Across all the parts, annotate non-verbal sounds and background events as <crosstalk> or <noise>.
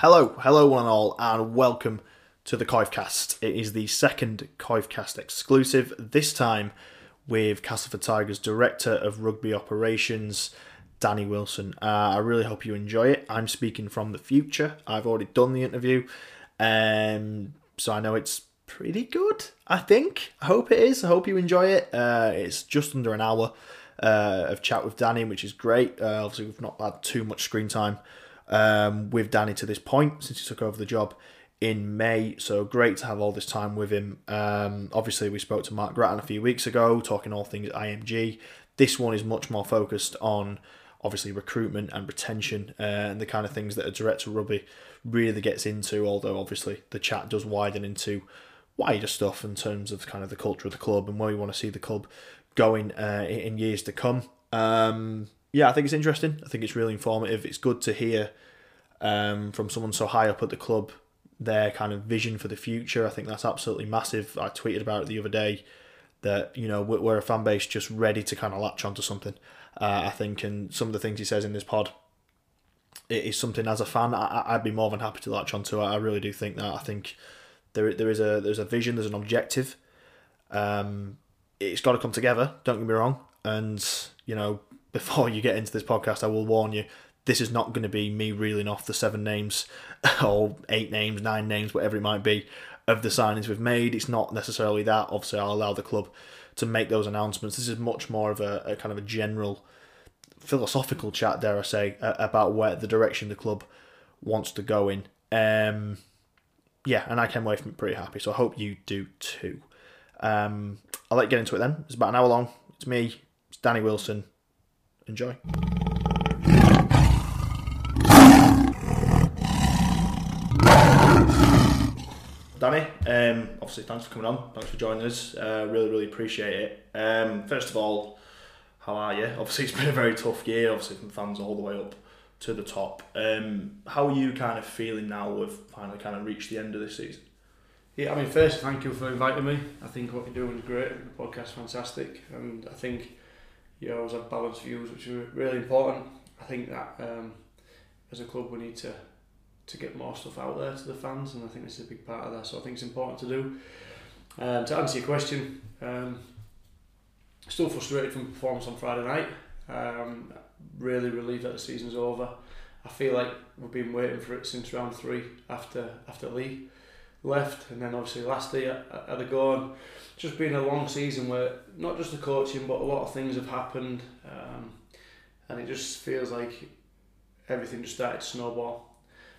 Hello, hello, one and all, and welcome to the Coifcast. It is the second Coifcast exclusive, this time with Castleford Tigers Director of Rugby Operations, Danny Wilson. Uh, I really hope you enjoy it. I'm speaking from the future. I've already done the interview, um, so I know it's pretty good. I think. I hope it is. I hope you enjoy it. Uh, it's just under an hour uh, of chat with Danny, which is great. Uh, obviously, we've not had too much screen time um, with Danny to this point since he took over the job in May. So great to have all this time with him. Um, obviously, we spoke to Mark Grattan a few weeks ago, talking all things IMG. This one is much more focused on obviously recruitment and retention uh, and the kind of things that a director of rugby really gets into. Although obviously the chat does widen into wider stuff in terms of kind of the culture of the club and where we want to see the club going uh, in years to come. Um, yeah, I think it's interesting. I think it's really informative. It's good to hear um, from someone so high up at the club their kind of vision for the future. I think that's absolutely massive. I tweeted about it the other day that you know we're a fan base just ready to kind of latch onto something. Uh, I think, and some of the things he says in this pod, it is something as a fan I, would be more than happy to latch onto. I really do think that. I think there there is a there's a vision, there's an objective. Um, it's got to come together. Don't get me wrong. And you know, before you get into this podcast, I will warn you: this is not going to be me reeling off the seven names <laughs> or eight names, nine names, whatever it might be, of the signings we've made. It's not necessarily that. Obviously, I'll allow the club to make those announcements. This is much more of a, a kind of a general philosophical chat, dare I say, about where the direction the club wants to go in. Um, yeah, and I came away from it pretty happy. So I hope you do too. Um, I'll let you get into it then. It's about an hour long. It's me, it's Danny Wilson. Enjoy. Danny, um, obviously, thanks for coming on. Thanks for joining us. Uh, really, really appreciate it. Um, first of all, how are you? Obviously, <laughs> it's been a very tough year, obviously, from fans all the way up to the top. Um, how are you kind of feeling now we've finally kind of reached the end of this season? Yeah, I mean, first, thank you for inviting me. I think what you're doing is great. The podcast's fantastic, and I think you always have balanced views, which are really important. I think that um, as a club, we need to to get more stuff out there to the fans, and I think this is a big part of that. So I think it's important to do. Um, to answer your question, um, still frustrated from performance on Friday night. Um, really relieved that the season's over. I feel like we've been waiting for it since round three after after Lee left, and then obviously last year at the go. Just been a long season where not just the coaching, but a lot of things have happened, um, and it just feels like everything just started to snowball.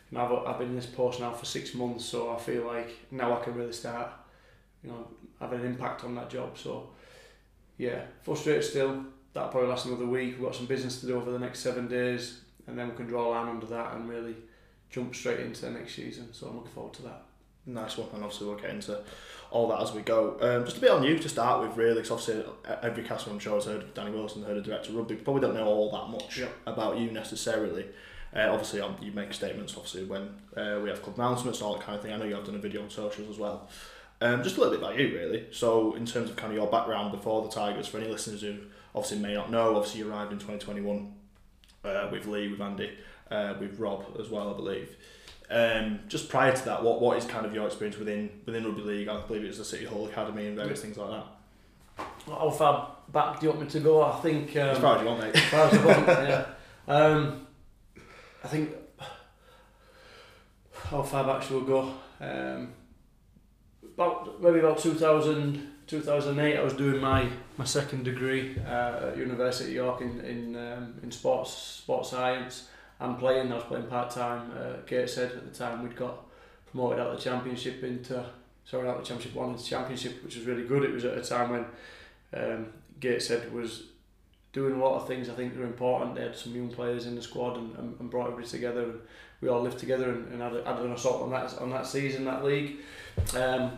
And I've, I've been in this post now for six months, so I feel like now I can really start, you know, having an impact on that job. So, yeah, frustrated still. That'll probably last another week. We've got some business to do over the next seven days, and then we can draw a line under that and really jump straight into the next season. So I'm looking forward to that nice one, and obviously we'll get into all that as we go. Um, just a bit on you to start with, really, because obviously every cast I'm sure has heard of Danny Wilson, heard of Director Rugby, probably don't know all that much about you necessarily. Uh, obviously, um, you make statements, obviously, when uh, we have club announcements and all that kind of thing. I know you have done a video on socials as well. Um, just a little bit about you, really. So, in terms of kind of your background before the Tigers, for any listeners who obviously may not know, obviously you arrived in 2021 uh, with Lee, with Andy, uh, with Rob as well, I believe. Um, just prior to that, what what is kind of your experience within within rugby league? I believe it was the City Hall Academy and various things like that. How far back do you want me to go? I think um, as far as you want, mate. As far as I want, yeah. Um, I think how far back should we go? Um, about maybe about 2000, 2008, I was doing my, my second degree uh, at University of York in in, um, in sports sports science and playing. I was playing part time uh, Gateshead at the time. We'd got promoted out of the championship into sorry out of the championship one into championship, which was really good. It was at a time when um, Gateshead was doing a lot of things I think were important. They had some young players in the squad and, and, and brought everybody together. And we all lived together and, and had, had an assault on that on that season, that league. Um,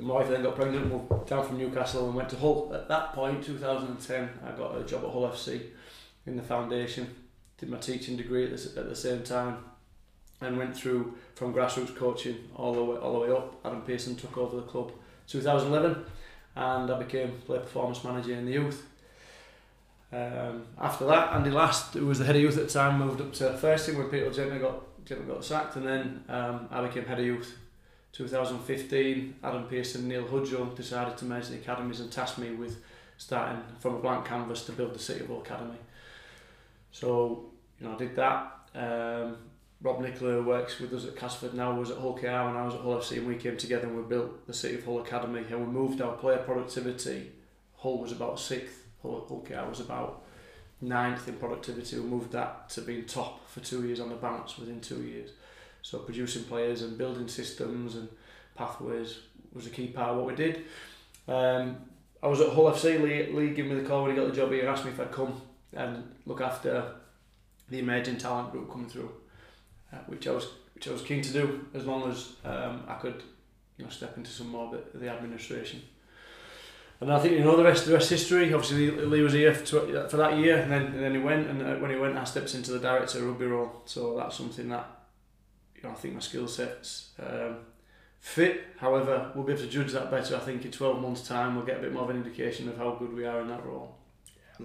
my wife then got pregnant, moved down from Newcastle and went to Hull. At that point, 2010, I got a job at Hull FC in the foundation did my teaching degree at the, at the same time and went through from grassroots coaching all the way all the way up. Adam Pearson took over the club 2011 and I became play performance manager in the youth. Um, after that, Andy Last, who was the head of youth at the time, moved up to first team when Peter Gentle got Jim got sacked, and then um, I became head of youth. 2015, Adam Pearson, Neil Hudgell decided to merge the academies and tasked me with starting from a blank canvas to build the City of Academy. So, you know, I did that. Um, Rob Nicola, works with us at Casford now, was at Hull KR and I was at Hull FC, and we came together and we built the City of Hull Academy. And we moved our player productivity. Hull was about sixth, Hull, Hull KR was about ninth in productivity. We moved that to being top for two years on the bounce within two years. So producing players and building systems and pathways was a key part of what we did. Um, I was at Hull FC. Lee, Lee gave me the call when he got the job here, and asked me if I'd come and look after the emerging talent group coming through, uh, which I was which I was keen to do as long as um, I could, you know, step into some more of the, the administration. And I think you know the rest of the rest history. Obviously, Lee was here for, that year, and then and then he went. And uh, when he went, I stepped into the director rugby role. So that's something that you know I think my skill sets um, fit. However, we'll be able to judge that better. I think in twelve months' time, we'll get a bit more of an indication of how good we are in that role.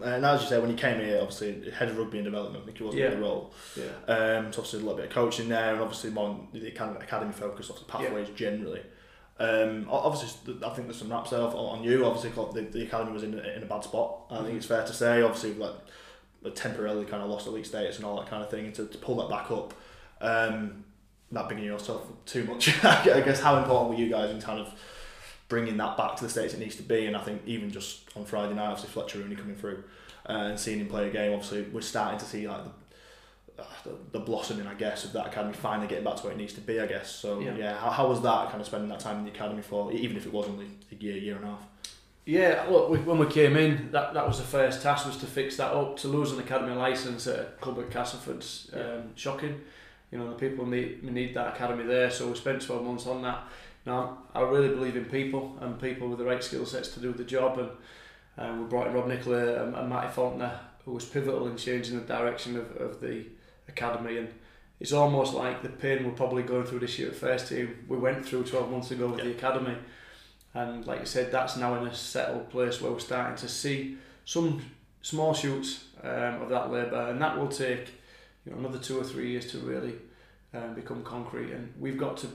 And as you say, when you came here, obviously head of rugby and development, I think it was Yeah. the role. Yeah. Um, so obviously a little bit of coaching there, and obviously more on the kind of academy focus, obviously pathways generally. Um, obviously, I think there's some raps there on you. Obviously, the, the academy was in in a bad spot. I think it's fair to say. Obviously, like temporarily kind of lost elite status and all that kind of thing, and to, to pull that back up. Um, not bigging yourself too much. <laughs> I guess how important were you guys in kind of bringing that back to the states it needs to be? And I think even just on Friday night, obviously Fletcher Rooney coming through uh, and seeing him play a game, obviously we're starting to see like the, uh, the, the blossoming, I guess, of that academy finally getting back to where it needs to be. I guess so. Yeah. Yeah, how, how was that kind of spending that time in the academy for, even if it was only a year, year and a half? Yeah, look, we, when we came in, that, that was the first task was to fix that up. To lose an academy license at a club at Castleford's um, Yeah. shocking. You know, the people need need that academy there, so we spent 12 months on that. Now, I really believe in people and people with the right skill sets to do the job. And um, we brought in Rob Nicola and, and Matty Fontner, who was pivotal in changing the direction of, of the academy. And it's almost like the pain we're probably going through this year at first team. We went through 12 months ago with Yeah. the academy. And like you said, that's now in a settled place where we're starting to see some small shoots um, of that labour, and that will take you know another two or three years to really um, become concrete. And we've got to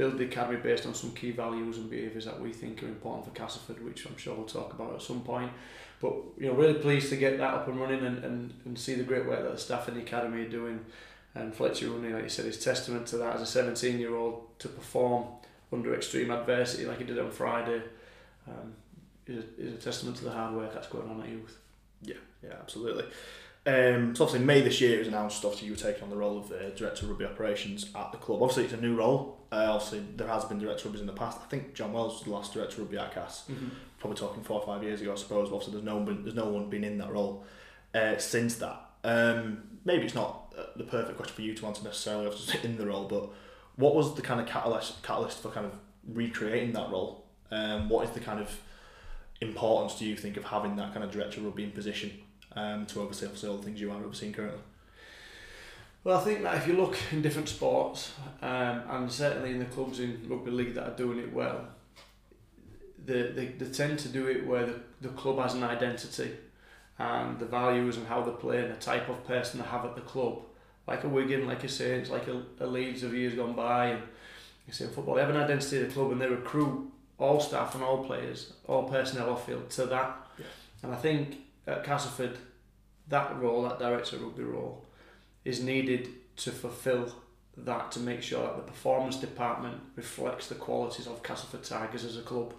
build the academy based on some key values and behaviours that we think are important for Castleford, which I'm sure we'll talk about at some point. But you know, really pleased to get that up and running and, and, and see the great work that the staff in the academy are doing. And Fletcher Rooney, like you said, is testament to that as a 17 year old to perform under extreme adversity like he did on Friday um, is, a, is a testament to the hard work that's going on at youth. Yeah, yeah, absolutely. Um, so obviously, May this year, it was announced obviously you were taking on the role of uh, director of rugby operations at the club. Obviously, it's a new role. Uh, obviously, there has been director of rugby in the past. I think Jon Wells was the last director of rugby at Cass. Probably talking four or five years ago, I suppose. Obviously, there's no one, there's no one been in that role uh, since that. Um, maybe it's not uh, the perfect question for you to answer necessarily, obviously <laughs> in the role, but what was the kind of catalyst catalyst for kind of recreating that role? Um, what is the kind of importance do you think of having that kind of director of rugby in position um, to oversee obviously all the things you are overseeing currently? Well, I think that if you look in different sports, um, and certainly in the clubs in rugby league that are doing it well, they, they, they tend to do it where the, the club has an identity and the values and how they play and the type of person they have at the club. Like a Wigan, like a Saints, like a, a Leeds of years gone by, and you say in football, they have an identity of the club and they recruit all staff and all players, all personnel off field to that. Yeah. And I think at Castleford, that role, that director of rugby role, is needed to fulfil that to make sure that the performance department reflects the qualities of Castleford Tigers as a club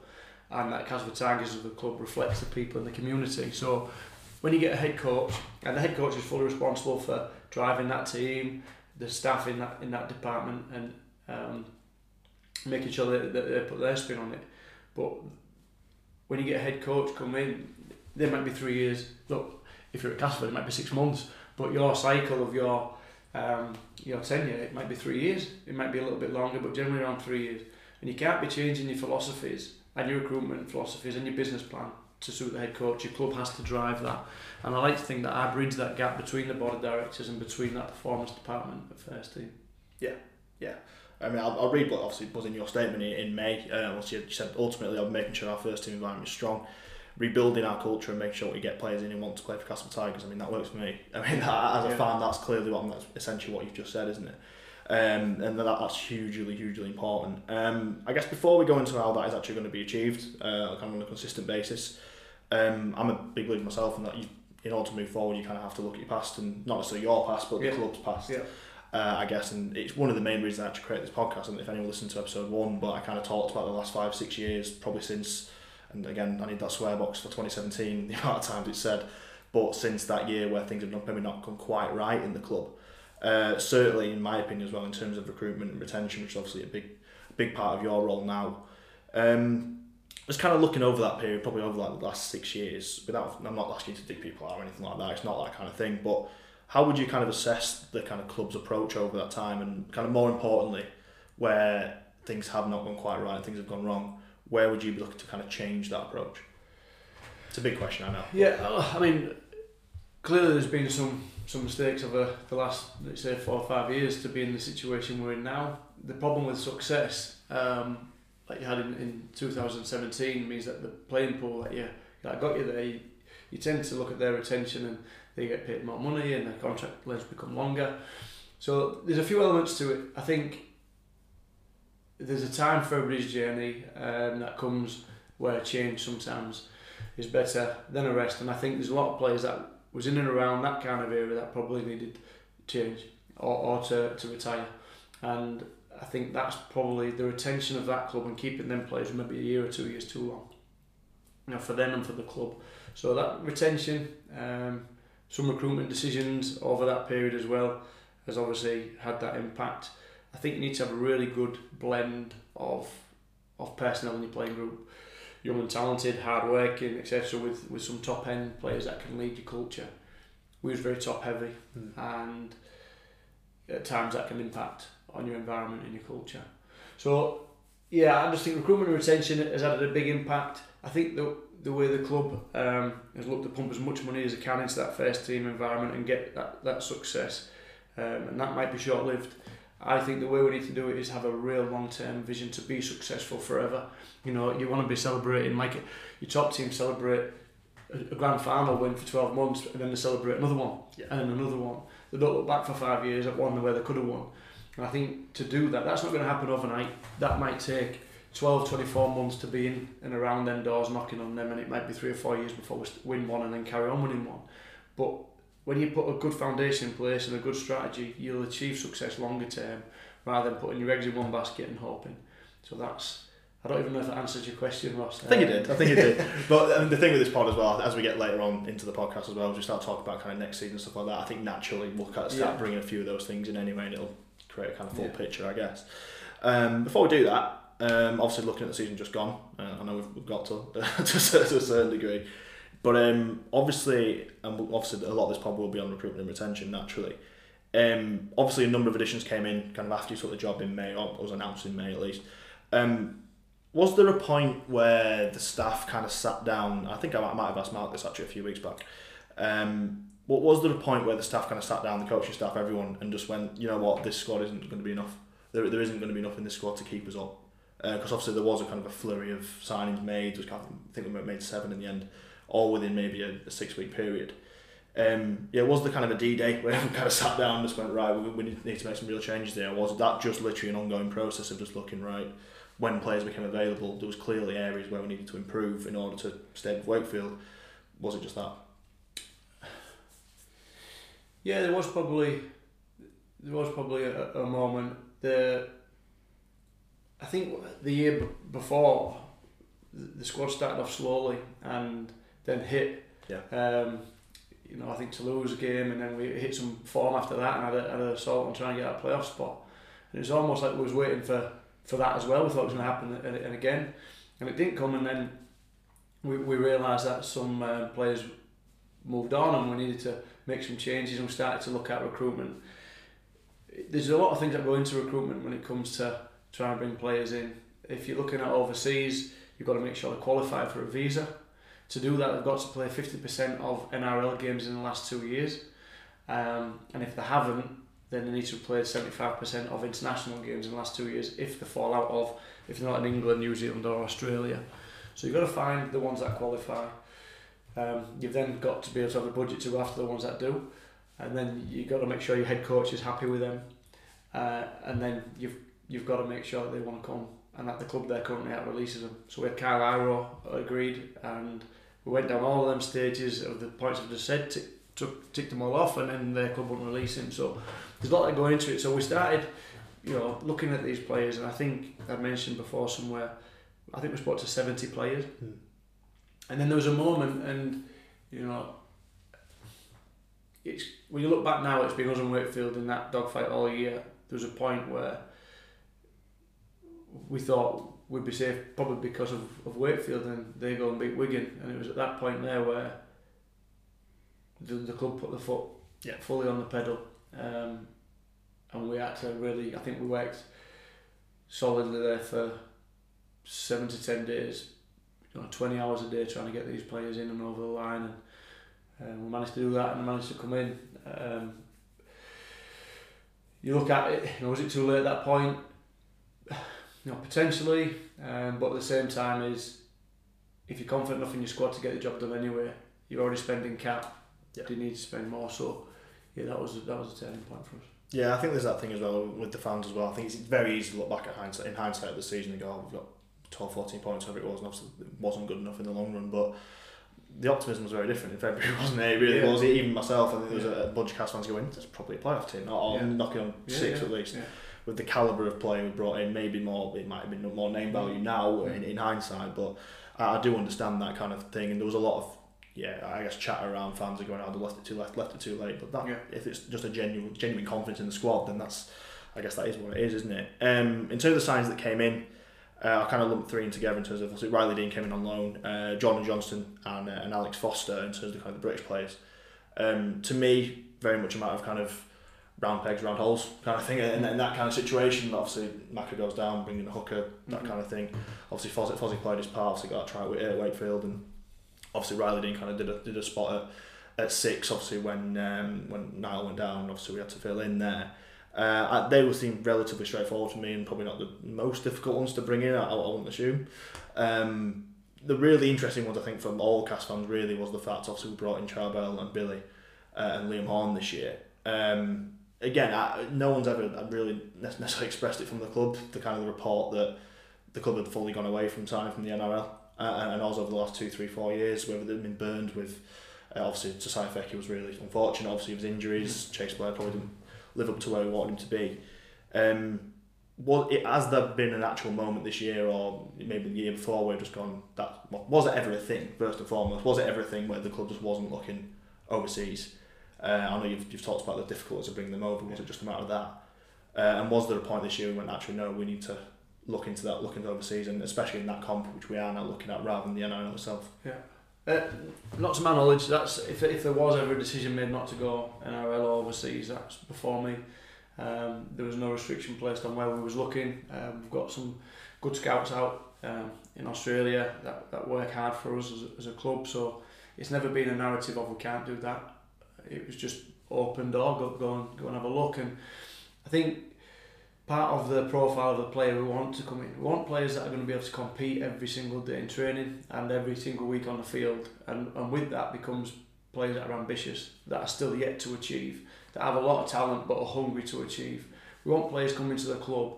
and that Castleford Tigers as a club reflects the people in the community. So when you get a head coach and the head coach is fully responsible for driving that team, the staff in that in that department and um, making sure that, that they put their spin on it. But when you get a head coach come in, there might be three years. Look, if you're at Castleford, it might be six months. But your cycle of your um, your tenure, it might be three years. It might be a little bit longer, but generally around three years. And you can't be changing your philosophies and your recruitment philosophies and your business plan to suit the head coach. Your club has to drive that. And I like to think that I bridge that gap between the board of directors and between that performance department at first team. Yeah, yeah. I mean, I'll, I'll read what obviously was in your statement in, in May. Uh, obviously, you said ultimately, I'm making sure our first team environment is strong, rebuilding our culture, and make sure we get players in who want to play for Castle Tigers. I mean, that works for me. I mean, that, as a Yeah. fan, that's clearly what I'm, that's essentially what you've just said, isn't it? Um, and that, that's hugely, hugely important. Um, I guess before we go into how that is actually going to be achieved, uh, kind of on a consistent basis, um, I'm a big believer myself in that you, in order to move forward, you kind of have to look at your past and not necessarily your past, but Yeah. the club's past. Yeah. Uh, I guess, and it's one of the main reasons I actually create this podcast. And if anyone listened to episode one, but I kind of talked about the last five, six years, probably since, and again, I need that swear box for 2017, <laughs> the amount of times it's said, but since that year where things have not, maybe not gone quite right in the club. Uh, certainly, in my opinion, as well, in terms of recruitment and retention, which is obviously a big, big part of your role now. Um, just kind of looking over that period, probably over like the last six years, without I'm not asking you to dig people out or anything like that. It's not that kind of thing. But how would you kind of assess the kind of club's approach over that time, and kind of more importantly, where things have not gone quite right and things have gone wrong, where would you be looking to kind of change that approach? It's a big question, I know. Yeah, I mean, clearly there's been some some mistakes over the last let's say four or five years to be in the situation we're in now. The problem with success, um, like you had in, in 2017, means that the playing pool that you that got you there, you, you tend to look at their retention and they get paid more money and their contract lengths become longer. So there's a few elements to it. I think there's a time for everybody's journey um, that comes where change sometimes is better than a rest. And I think there's a lot of players that was in and around that kind of area that probably needed change or, or to, to retire. And I think that's probably the retention of that club and keeping them players maybe a year or two years too long. You know, for them and for the club. So that retention, um, some recruitment decisions over that period as well, has obviously had that impact. I think you need to have a really good blend of of personnel in your playing group young and talented, hard working, etc. With with some top end players that can lead your culture. We was very top heavy, Mm. and at times that can impact on your environment and your culture. So yeah, I just think recruitment and retention has had a big impact. I think the the way the club um, has looked to pump as much money as it can into that first team environment and get that, that success, um, and that might be short lived. I think the way we need to do it is have a real long term vision to be successful forever. You know, you want to be celebrating like your top team celebrate a grand final win for 12 months and then they celebrate another one Yeah. and then another one. They don't look back for five years at one where they could have won. And I think to do that, that's not going to happen overnight. That might take 12, 24 months to be in and around them doors knocking on them and it might be three or four years before we win one and then carry on winning one. But when you put a good foundation in place and a good strategy, you'll achieve success longer term rather than putting your eggs in one basket and hoping. So that's, I don't even know if that answers your question, Ross. I think it did. I think it did. <laughs> But um, the thing with this pod as well, as we get later on into the podcast as well, as we start talking about kind of next season and stuff like that, I think naturally we'll kind of start Yeah. bringing a few of those things in anyway, and it'll create a kind of full Yeah. picture, I guess. Um, before we do that, um, obviously looking at the season just gone, uh, I know we've, we've got to to, <laughs> a to a certain degree, but um, obviously, and obviously a lot of this probably will be on recruitment and retention naturally. Um, obviously, a number of additions came in kind of after you took the job in May, or was announced in May at least. Um, was there a point where the staff kind of sat down? I think I might, have asked Mark this actually a few weeks back. Um, what was there a point where the staff kind of sat down, the coaching staff, everyone, and just went, you know what, this squad isn't going to be enough. There, there isn't going to be enough in this squad to keep us up. Because obviously there was a kind of a flurry of signings made. Was kind of, I think we made seven in the end, all within maybe a, a six week period. Um, yeah, it was the kind of a D day where <laughs> everyone kind of sat down and just went right? We, we need to make some real changes there. Was that just literally an ongoing process of just looking right? when players became available, there was clearly areas where we needed to improve in order to stay with Wakefield. Was it just that? Yeah, there was probably there was probably a, a moment. The I think the year before the squad started off slowly and then hit. Yeah. Um, you know, I think Toulouse game and then we hit some form after that and had a, had a assault on trying to get that playoff spot. And it was almost like we was waiting for, for that as well. We thought it was going to happen and, and again, and it didn't come. And then we, we realised that some uh, players moved on and we needed to make some changes and we started to look at recruitment. There's a lot of things that go into recruitment when it comes to trying to bring players in. If you're looking at overseas, you've got to make sure they qualify for a visa. To do that, they've got to play 50% of NRL games in the last two years. Um, and if they haven't, then they need to play 75% of international games in the last two years if they fall out of, if they're not in England, New Zealand, or Australia. So you've got to find the ones that qualify. Um, you've then got to be able to have the budget to go after the ones that do, and then you've got to make sure your head coach is happy with them. uh, and then you've you've got to make sure that they want to come, and at the club they're currently at releases them. So we had Kayal Iro agreed, and we went down all of them stages of the points I've just said, tick, took, ticked them all off, and then their club wouldn't release him. So there's a lot that go into it. So we started, you know, looking at these players, and I think I mentioned before somewhere, I think we spoke to 70 players, Hmm. and then there was a moment, and you know, it's when you look back now, it's been us and Wakefield in that dogfight all year. There was a point where we thought we'd be safe, probably because of, of Wakefield, and they go and beat Wigan, and it was at that point there where the, the club put the foot Yeah. fully on the pedal, um, and we had to really. I think we worked solidly there for seven to ten days, you know, twenty hours a day trying to get these players in and over the line, and um, we managed to do that and managed to come in. Um, you look at it, you know, was it too late at that point? You know, potentially, um, but at the same time is if you're confident enough in your squad to get the job done anyway, you're already spending cap. Yeah. Do you need to spend more? So, yeah, that was that was a turning point for us. Yeah, I think there's that thing as well with the fans as well. I think it's very easy to look back at hindsight in hindsight of the season and go, oh, we've got 12, 14 points, whatever it was, and obviously it wasn't good enough in the long run. But the optimism was very different in February, <laughs> wasn't it? It really Yeah. was. Even myself, I think there was a bunch of cast fans going, there's probably a playoff team, or, Yeah. knocking on Yeah, six yeah, at least. With the calibre of player we brought in, maybe more, it might have been more name value now in, in hindsight, but I, I do understand that kind of thing. And there was a lot of, yeah, I guess chat around fans are going, oh, they left it too left, left it too late. But that, Yeah. if it's just a genuine, genuine confidence in the squad, then that's, I guess that is what it is, isn't it? Um, in terms of the signs that came in, uh, I kind of lumped three in together in terms of obviously Riley Dean came in on loan, uh, Jordan Johnstone and, uh, and Alex Foster in terms of the kind of the British players. Um, to me, very much a matter of kind of round pegs, round holes kind of thing. And in that kind of situation, obviously Maka goes down, bringing a hooker, that Mhm. kind of thing. Obviously Fozzie, Fozzie played his part, obviously got a try at Wakefield, and obviously Riley Dean kind of did a, did a spot at, at six, obviously when um, when Niall went down, obviously we had to fill in there. Uh, they will seem relatively straightforward to me and probably not the most difficult ones to bring in, I, I wouldn't assume. Um, the really interesting ones, I think, from all cast fans really was the fact, obviously, we brought in Charbel and Billy uh, and Liam Horne this year. Um, again, I, no one's ever really necessarily expressed it from the club, the kind of the report that the club had fully gone away from signing from the NRL. Uh, and also over the last two, three, four years, whether they've been burned with, uh, obviously, Sosaia Feki was really unfortunate, obviously, his injuries. Chase Blair probably didn't live up to where we wanted him to be. Um, was it, has there been an actual moment this year or maybe the year before where just gone that was it ever a thing first and foremost was it ever a thing where the club just wasn't looking overseas uh, I know you've, you've talked about the difficulties of bringing them over was it just a matter of that uh, and was there a point this year when actually no we need to look into that look into overseas and especially in that comp which we are now looking at rather than the NRL itself Uh, not to my knowledge, that's if, if there was ever a decision made not to go NRL overseas, that's before me. Um, there was no restriction placed on where we was looking. Um, we've got some good scouts out um, in Australia that, that work hard for us as, a- as a club. So it's never been a narrative of we can't do that. It was just open door, go, go and go and have a look. And I think part of the profile of the player we want to come in. We want players that are going to be able to compete every single day in training and every single week on the field. And, and with that becomes players that are ambitious, that are still yet to achieve, that have a lot of talent but are hungry to achieve. We want players coming to the club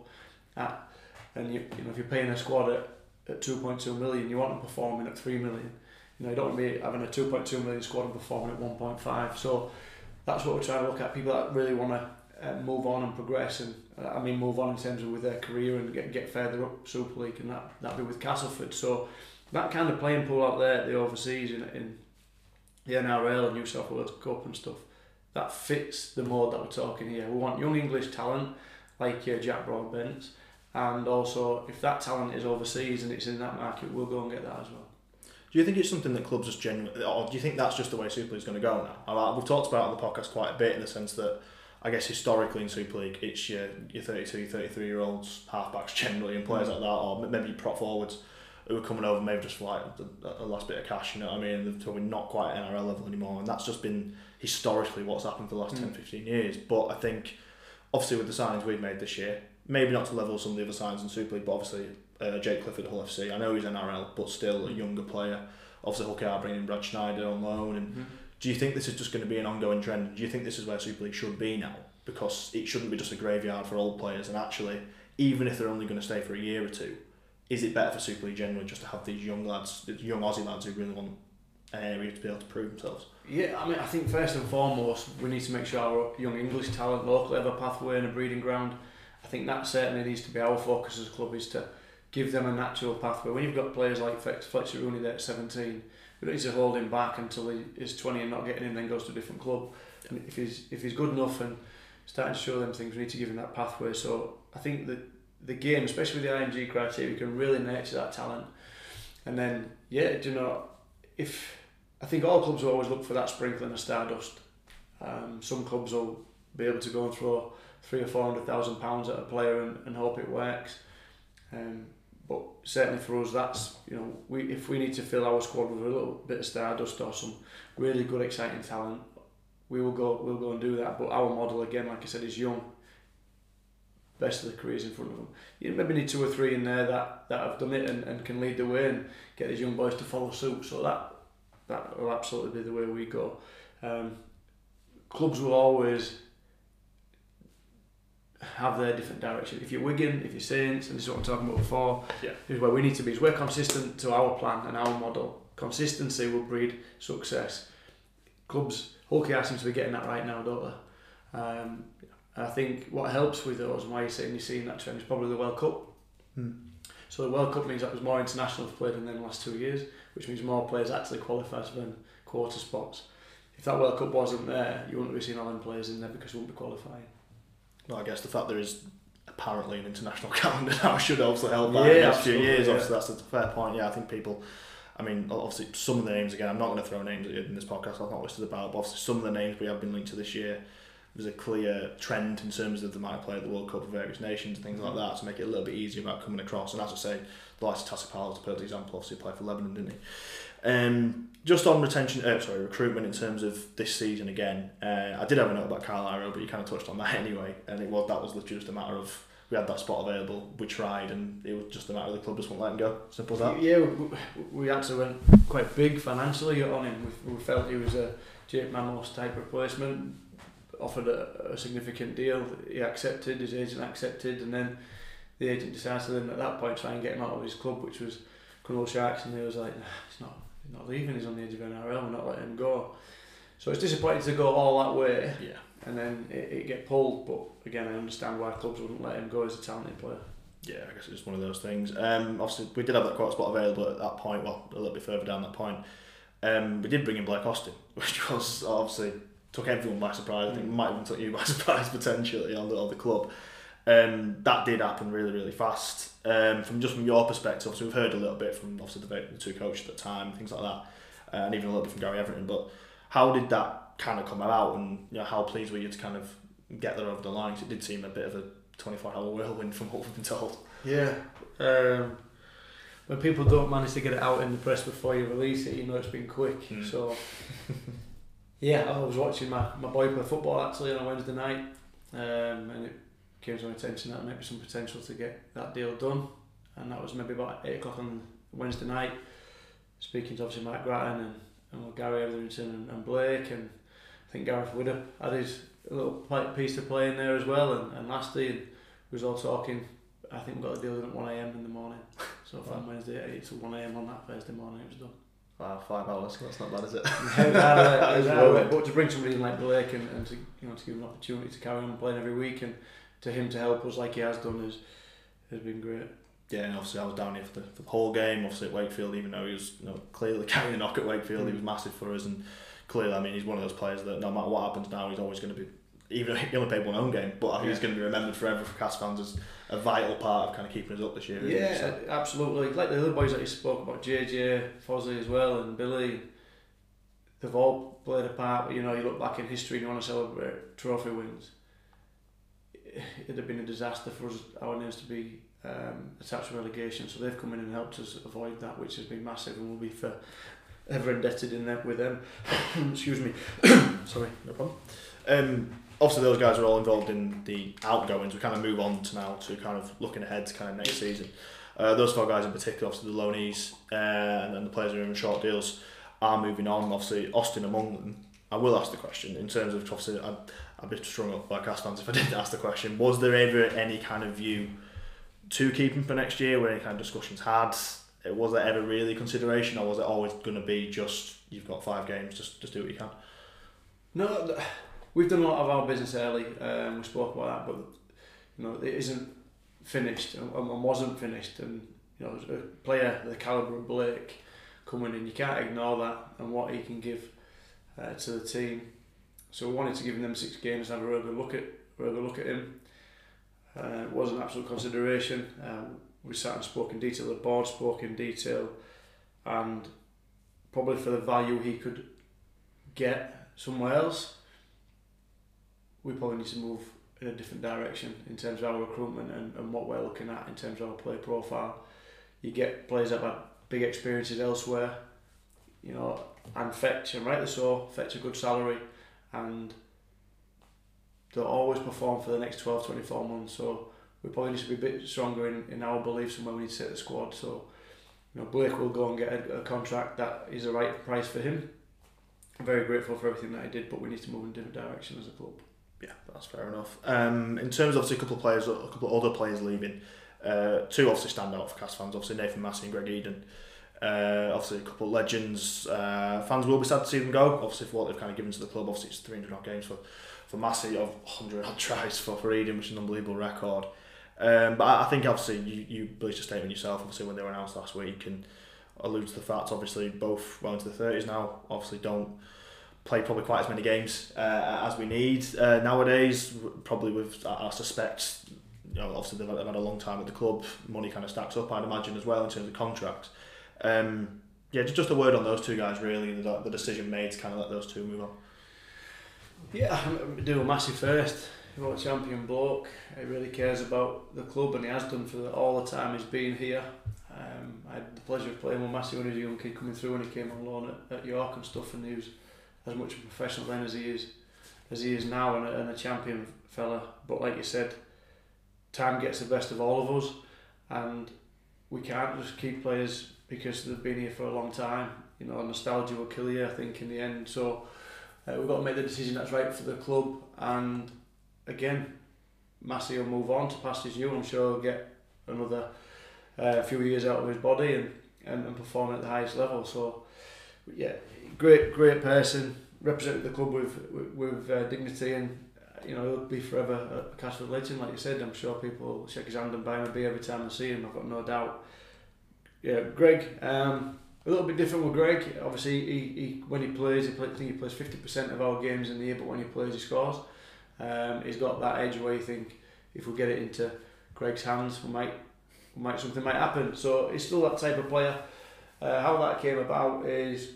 at, and you, you know, if you're paying a squad at, at 2.2 million, you want them performing at 3 million. You know, you don't want to be having a 2.2 million squad and performing at 1.5. So that's what we're trying to look at. People that really want to uh, move on and progress, and uh, I mean move on in terms of with their career and get get further up Super League, and that that be with Castleford. So that kind of playing pool out there, the overseas in, in the NRL and New South Wales Cup and stuff, that fits the mode that we're talking here. We want young English talent like uh, Jack Broadbent, and also if that talent is overseas and it's in that market, we'll go and get that as well. Do you think it's something that clubs just genuinely, or do you think that's just the way Super League is going to go now? Like- We've talked about it on the podcast quite a bit in the sense that I guess historically in Super League, it's your, your 32, 33 year olds, halfbacks generally, and players like that, or maybe prop forwards who are coming over maybe just for like a, a last bit of cash, you know what I mean? And so we're not quite at NRL level anymore, and that's just been historically what's happened for the last Mm. 10, 15 years. But I think, obviously, with the signings we've made this year, maybe not to level some of the other signings in Super League, but obviously, uh, Jake Clifford Hull FC, I know he's NRL, but still a younger player. Obviously, Hull are bringing in Brad Schneider on loan, and do you think this is just going to be an ongoing trend? Do you think this is where Super League should be now? because it shouldn't be just a graveyard for old players. And actually, even if they're only going to stay for a year or two, is it better for Super League generally just to have these young lads, these young Aussie lads who really want an area to be able to prove themselves? Yeah, I mean, I think first and foremost, we need to make sure our young English talent locally have a pathway and a breeding ground. I think that certainly needs to be our focus as a club is to give them a natural pathway. When you've got players like Fletcher Rooney there at 17, we don't need to hold him back until he is 20 and not getting in, then goes to a different club. And if he's if he's good enough and starting to show them things, we need to give him that pathway. So I think that the game, especially with the IMG criteria, we can really nurture that talent. And then, yeah, do you know, if I think all clubs will always look for that sprinkling of stardust. Um, some clubs will be able to go and throw three or four hundred thousand pounds at a player and, and hope it works. Um, but certainly for us, that's you know, we if we need to fill our squad with a little bit of stardust or some really good, exciting talent, we will go. We'll go and do that. But our model again, like I said, is young. Best of the careers in front of them. You maybe need two or three in there that, that have done it and, and can lead the way and get these young boys to follow suit. So that that will absolutely be the way we go. Um, clubs will always have their different direction. If you're Wigan, if you're Saints, and this is what I'm talking about before, yeah. is where we need to be. Is we're consistent to our plan and our model. Consistency will breed success. Clubs, Hull KR seems to be getting that right now, don't they? Um, I think what helps with those and why you're saying you're seeing that trend is probably the World Cup. Hmm. So the World Cup means that there's more internationals played in the last two years, which means more players actually qualify for them quarter spots. If that World Cup wasn't there, you wouldn't be seeing all them players in there because you wouldn't be qualifying. Well, I guess the fact there is apparently an international <laughs> calendar now should also help that yeah, in the next few years. Yeah. Obviously, that's a fair point. Yeah, I think people. I mean, obviously, some of the names again. I'm not going to throw names in this podcast. I've not listed about, but obviously, some of the names we have been linked to this year. There's a clear trend in terms of the might play at the World Cup for various nations and things like mm-hmm. that to make it a little bit easier about coming across. And as I say, the likes of Tassy is a perfect example. Obviously, played for Lebanon, didn't he? Um, just on retention, uh, sorry, recruitment in terms of this season again. Uh, I did have a note about Kayal Iro, but you kind of touched on that <laughs> anyway. And it was that was literally just a matter of we had that spot available, we tried, and it was just a matter of the club just won't let him go. Simple as that. Yeah, we, we actually went quite big financially on him. We, we felt he was a Jake Mamo's type replacement. Offered a, a significant deal. He accepted. His agent accepted, and then the agent decided to then at that point try and get him out of his club, which was Cronulla Sharks, and he was like, "It's not he's not leaving, he's on the edge of NRL, we're not letting him go. So it's disappointing to go all that way yeah. and then it, it get pulled, but again, I understand why clubs wouldn't let him go as a talented player. Yeah, I guess it's one of those things. Um, obviously, we did have that quarter spot available at that point, well, a little bit further down that point. Um, we did bring in Blake Austin, <laughs> which was obviously took everyone by surprise. I think mm. might even took you by <laughs> surprise potentially on the, on the club. Um, that did happen really, really fast. Um, from just from your perspective, obviously we've heard a little bit from obviously the, the two coaches at the time, things like that, uh, and even a little bit from Gary Etherington. But how did that kind of come about, and you know, how pleased were you to kind of get there over the line? It did seem a bit of a 24 hour whirlwind from what we've been told. Yeah. Um, when people don't manage to get it out in the press before you release it, you know it's been quick. Mm. So, yeah, I was watching my, my boy play football actually on a Wednesday night, um, and it came to my attention that there might be some potential to get that deal done. And that was maybe about 8 o'clock on Wednesday night, speaking to obviously Mike Grattan and, and Gary Etherington and, and Blake, and I think Gareth Widdop had his little piece to play in there as well, and, and Lasty, and we was all talking. I think we got the deal done at 1am in the morning. <laughs> So from Wednesday at 8 to 1am on that Thursday morning, it was done. Wow, five hours. That's not bad, is it? <laughs> but to bring somebody in like Blake and, and to you know to give him an opportunity to carry on playing every week and to him to help us like he has done has has been great. Yeah, and obviously I was down here for the, for the whole game. Obviously at Wakefield, even though he was you know, clearly <laughs> carrying the knock at Wakefield, mm. he was massive for us. And clearly, I mean, he's one of those players that no matter what happens now, he's always going to be. Even he only played one home game, but I think yeah. he's going to be remembered forever for Cas fans as a vital part of kind of keeping us up this year. Yeah, so. absolutely. Like the other boys that you spoke about, JJ, Fozzie as well, and Billy, they've all played a part. But, you know, you look back in history and you want to celebrate trophy wins it'd have been a disaster for us, our names to be um, attached to relegation. So they've come in and helped us avoid that, which has been massive, and we'll be for ever indebted in that with them. <coughs> Excuse me. <coughs> Sorry, no problem. Um, obviously, those guys are all involved in the outgoings. We kind of move on to now to kind of looking ahead to kind of next season. Uh, those four guys in particular, obviously the loanees uh, and then the players who are in short deals, are moving on. Obviously, Austin among them I will ask the question in terms of obviously I'd, I'd be strung up by cast fans if I didn't ask the question. Was there ever any kind of view to keeping for next year? Were any kind of discussions had? Was there ever really consideration, or was it always going to be just you've got five games, just just do what you can? No, we've done a lot of our business early. Um, we spoke about that, but you know it isn't finished and, and wasn't finished. And you know, a player the caliber of Blake coming in, you can't ignore that and what he can give uh, to the team. So we wanted to give him them six games and have a really good look at really look at him. Uh, it was an absolute consideration. Um, we sat and spoke in detail. The board spoke in detail, and probably for the value he could get somewhere else, we probably need to move in a different direction in terms of our recruitment and, and what we're looking at in terms of our play profile. You get players that have big experiences elsewhere, you know, and fetch, and rightly so, fetch a good salary, and they'll always perform for the next 12, 24 months. So we probably need to be a bit stronger in, in our beliefs and where we need to set the squad. So, you know, Blake will go and get a, a contract that is the right price for him. I'm very grateful for everything that he did, but we need to move in a different direction as a club. Yeah, that's fair enough. Um, in terms of a couple of players, a couple of other players leaving, uh, two obviously stand out for Cast fans. Obviously Nathan Massey and Greg Eden. Uh, obviously a couple of legends. Uh, fans will be sad to see them go. Obviously for what they've kind of given to the club. Obviously it's 300 odd games for for Massey of 100 odd tries for, for Eden, which is an unbelievable record. Um, but I, I think obviously you you released a statement yourself. Obviously when they were announced last week and allude to the fact obviously both well into the 30s now. Obviously don't play probably quite as many games uh, as we need uh, nowadays. Probably with, I suspect, you know, obviously they've, they've had a long time at the club. Money kind of stacks up, I'd imagine, as well in terms of contracts. Um, yeah, just, a word on those two guys, really, the, the decision made to kind of let those two move on. Yeah, doing Massey first. He's a champion bloke. He really cares about the club and he has done for the, all the time he's been here. Um, I had the pleasure of playing with Massey when he was a young kid coming through when he came on loan at, at York and stuff and he was as much a professional then as he is as he is now and a, and a champion fella. But like you said, time gets the best of all of us, and we can't just keep players because they've been here for a long time. You know, nostalgia will kill you. I think in the end. So uh, we've got to make the decision that's right for the club. And again, Massey will move on to past his I'm sure he'll get another uh, few years out of his body and, and, and perform at the highest level. So yeah, great, great person, represented the club with with, with uh, dignity, and you know he'll be forever a Castleford legend. Like you said, I'm sure people shake his hand and buy him a beer every time they see him. I've got no doubt. Yeah, Greg. Um, a little bit different with Greg. Obviously, he, he when he plays, he play, I think he plays fifty percent of our games in the year, but when he plays, he scores. Um, he's got that edge where you think if we get it into Greg's hands, we might, we might something might happen. So he's still that type of player. Uh, how that came about is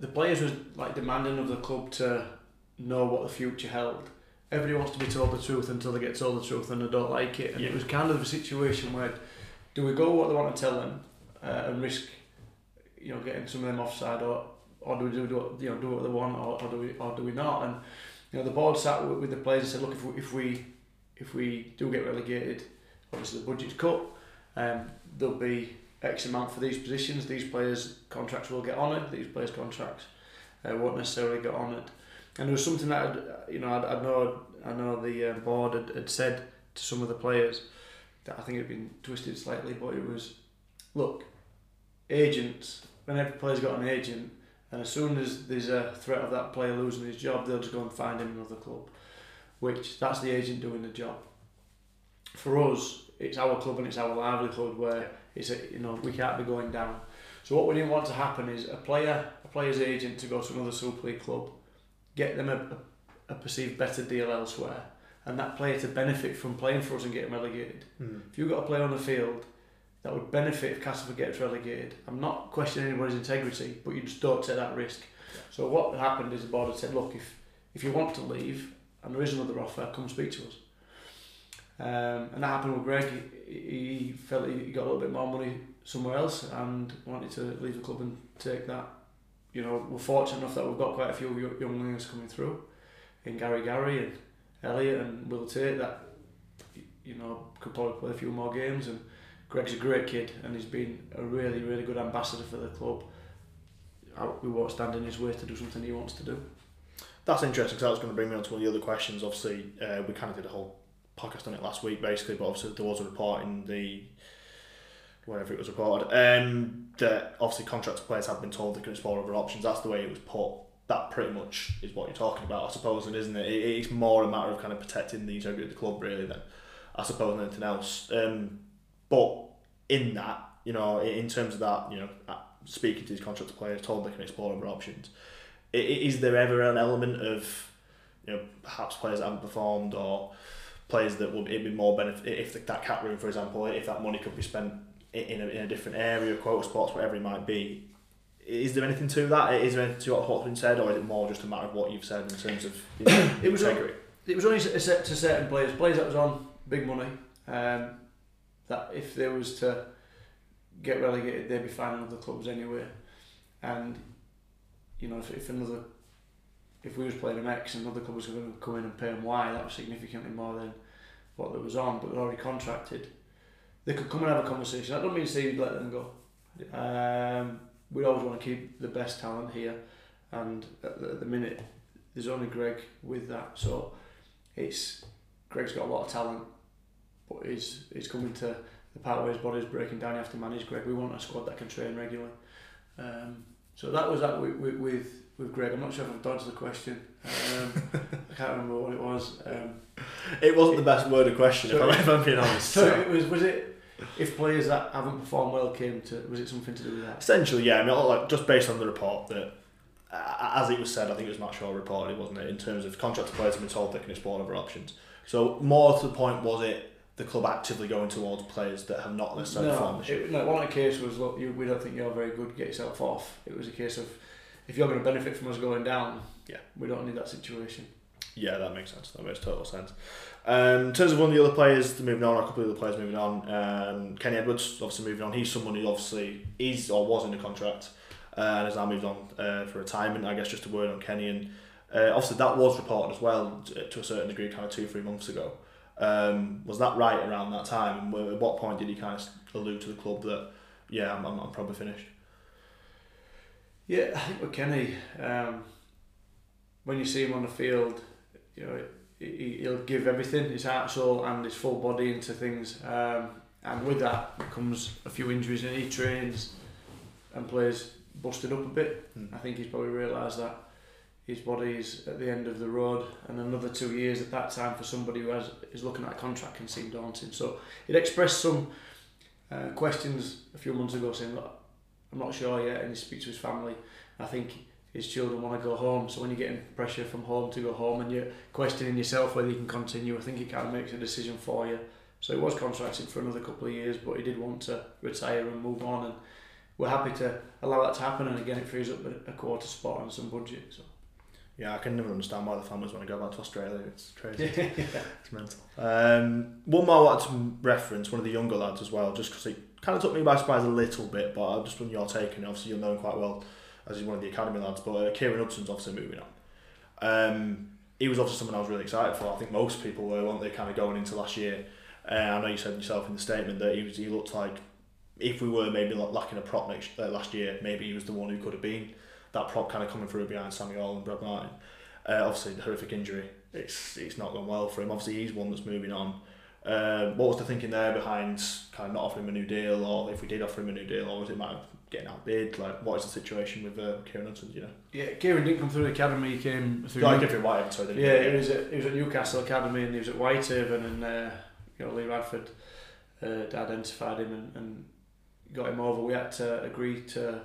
the players was like demanding of the club to know what the future held. Everybody wants to be told the truth until they get told the truth and they don't like it. And yeah. it was kind of a situation where do we go what they want to tell them uh, and risk, you know, getting some of them offside, or or do we do, do you know do what they want, or, or do we or do we not? And you know, the board sat with, with the players and said, look, if we, if we if we do get relegated, obviously the budget's cut. Um, there'll be X amount for these positions. These players' contracts will get honoured. These players' contracts uh, won't necessarily get honoured. And there was something that I'd, you know I'd, I know I know the uh, board had, had said to some of the players that I think had been twisted slightly, but it was look, agents. When every player's got an agent, and as soon as there's a threat of that player losing his job, they'll just go and find him another club. Which that's the agent doing the job. For us, it's our club and it's our livelihood where it's a, you know we can't be going down. So what we didn't want to happen is a player, a player's agent to go to another Super League club, get them a, a, perceived better deal elsewhere, and that player to benefit from playing for us and getting relegated. Mm. If you've got a player on the field that would benefit if Castleford gets relegated, I'm not questioning anybody's integrity, but you just don't take that risk. Yeah. So what happened is the board had said, look, if if you want to leave and there is another offer, come speak to us. Um, and that happened with Greg. He, he felt he got a little bit more money somewhere else and wanted to leave the club and take that. You know, we're fortunate enough that we've got quite a few young wingers coming through in Gary Gary and Elliot and we'll Tate that you know could probably play a few more games and Greg's a great kid and he's been a really really good ambassador for the club we won't stand in his way to do something he wants to do. That's interesting because that was going to bring me on to one of the other questions. Obviously, uh, we kind of did a whole podcast on it last week, basically, but obviously there was a report in the wherever it was reported um, that obviously contractor players have been told they can explore other options. That's the way it was put. That pretty much is what you're talking about, I suppose, and isn't it? it it's more a matter of kind of protecting the integrity of the club, really, than I suppose anything else. Um, but in that, you know, in terms of that, you know, uh, speaking to these contractor players, told they can explore other options is there ever an element of you know perhaps players that haven't performed or players that will be, be more benefit if that cap room for example if that money could be spent in a, in a different area quota sports whatever it might be is there anything to that is there anything to what's been said or is it more just a matter of what you've said in terms of <coughs> it was integrity? it was only set to certain players players that was on big money um, that if there was to get relegated they'd be finding other clubs anyway and you know, if, if another, if we was playing them X and another club was going to come in and pay them Y, that was significantly more than what there was on, but they're already contracted. They could come and have a conversation. That doesn't mean to say you'd let them go. Um, we always want to keep the best talent here, and at the, at the minute, there's only Greg with that. So it's Greg's got a lot of talent, but he's he's coming to the part where his body's breaking down. You have to manage Greg. We want a squad that can train regularly. Um, so that was that with, with, with Greg. I'm not sure if I've dodged the question. Um, <laughs> I can't remember what it was. Um, it wasn't the best word of question, so if, I'm, being <laughs> honest. So, so, it was. Was it if players that haven't performed well came to? Was it something to do with that? Essentially, yeah. I mean, like just based on the report that. Uh, as it was said, I think it was Matt Shaw reported, wasn't it? In terms of contracted players have been told they can explore other options. So more to the point, was it the club actively going towards players that have not necessarily no, this year? No, one of the case was look, you, we don't think you're very good, get yourself off. It was a case of if you're going to benefit from us going down, yeah, we don't need that situation. Yeah, that makes sense. That makes total sense. Um, in terms of one of the other players moving on, a couple of other players moving on, um, Kenny Edwards obviously moving on. He's someone who obviously is or was in a contract uh, and has now moved on uh, for retirement. I guess just a word on Kenny and uh, obviously that was reported as well to a certain degree, kind of two three months ago. Um, was that right around that time? And at what point did he kind of allude to the club that, yeah, I'm, I'm, I'm probably finished? Yeah, I think with Kenny, um, when you see him on the field, you know, he, he'll give everything, his heart, soul, and his full body into things. Um, and with that comes a few injuries, and he trains and plays busted up a bit. Mm. I think he's probably realised that his body is at the end of the road, and another two years at that time for somebody who has, is looking at a contract can seem daunting. So he'd expressed some uh, questions a few months ago saying, Look, I'm not sure yet, and he speaks to his family. I think his children want to go home, so when you're getting pressure from home to go home and you're questioning yourself whether you can continue, I think it kind of makes a decision for you. So he was contracted for another couple of years, but he did want to retire and move on, and we're happy to allow that to happen. And again, it frees up a quota spot and some budget. So. Yeah, I can never understand why the families want to go back to Australia. It's crazy. <laughs> It's mental. Um, one more I wanted to reference, one of the younger lads as well, just because it kind of took me by surprise a little bit, but I just when you're taking obviously you'll know him quite well as he's one of the academy lads, but uh, Kieran Hudson's obviously moving on. Um, he was obviously someone I was really excited for. I think most people were, weren't they, kind of going into last year. Uh, I know you said yourself in the statement that he was he looked like if we were maybe lacking a prop next uh, last year, maybe he was the one who could have been that prop kind of coming through behind Samuel and Brad Martin. Uh, obviously, the horrific injury, it's it's not gone well for him. Obviously, he's one that's moving on. Uh, what was the thinking there behind kind of not offering him a new deal, or if we did offer him a new deal, or was it of getting outbid? Like, what is the situation with uh, Kieran Hudson? You know? Yeah, Kieran didn't come through the academy. He came through. Like New- Whitehaven, sorry. Yeah, he was at he was at Newcastle Academy and he was at Whitehaven, and uh, you know Lee Radford uh, identified him and, and got him over. We had to agree to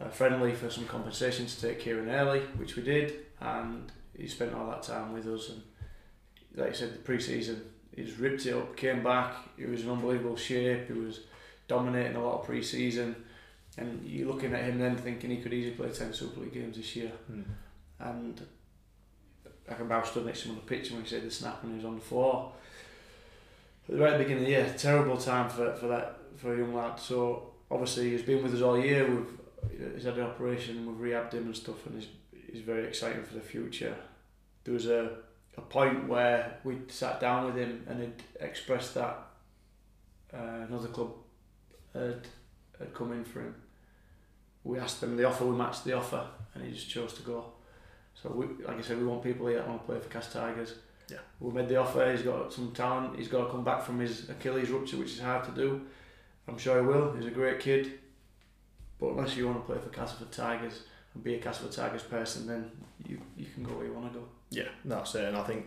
uh, friendly for some compensation to take Kieran early, which we did, and he spent all that time with us. And like I said, the pre-season, he's ripped it up, came back. He was in unbelievable shape. He was dominating a lot of pre-season, and you're looking at him then thinking he could easily play ten Super League games this year. Mm. And I can bounce stood next to him on the pitch when he said the snap and he was on the floor. At the right beginning of the year, terrible time for, for that for a young lad. So obviously he's been with us all year. We've he's had an operation, we've rehabbed him and stuff, and he's, he's very exciting for the future. There was a, a point where we sat down with him and he'd expressed that uh, another club had, had come in for him we asked them the offer, we matched the offer, and he just chose to go. So, we, like I said, we want people here that want to play for Cas Tigers. Yeah. We made the offer. He's got some talent. He's got to come back from his Achilles rupture, which is hard to do. I'm sure he will. He's a great kid. But unless you want to play for Castleford Tigers and be a Castleford Tigers person, then you, you can go where you want to go. Yeah, that's it. And I think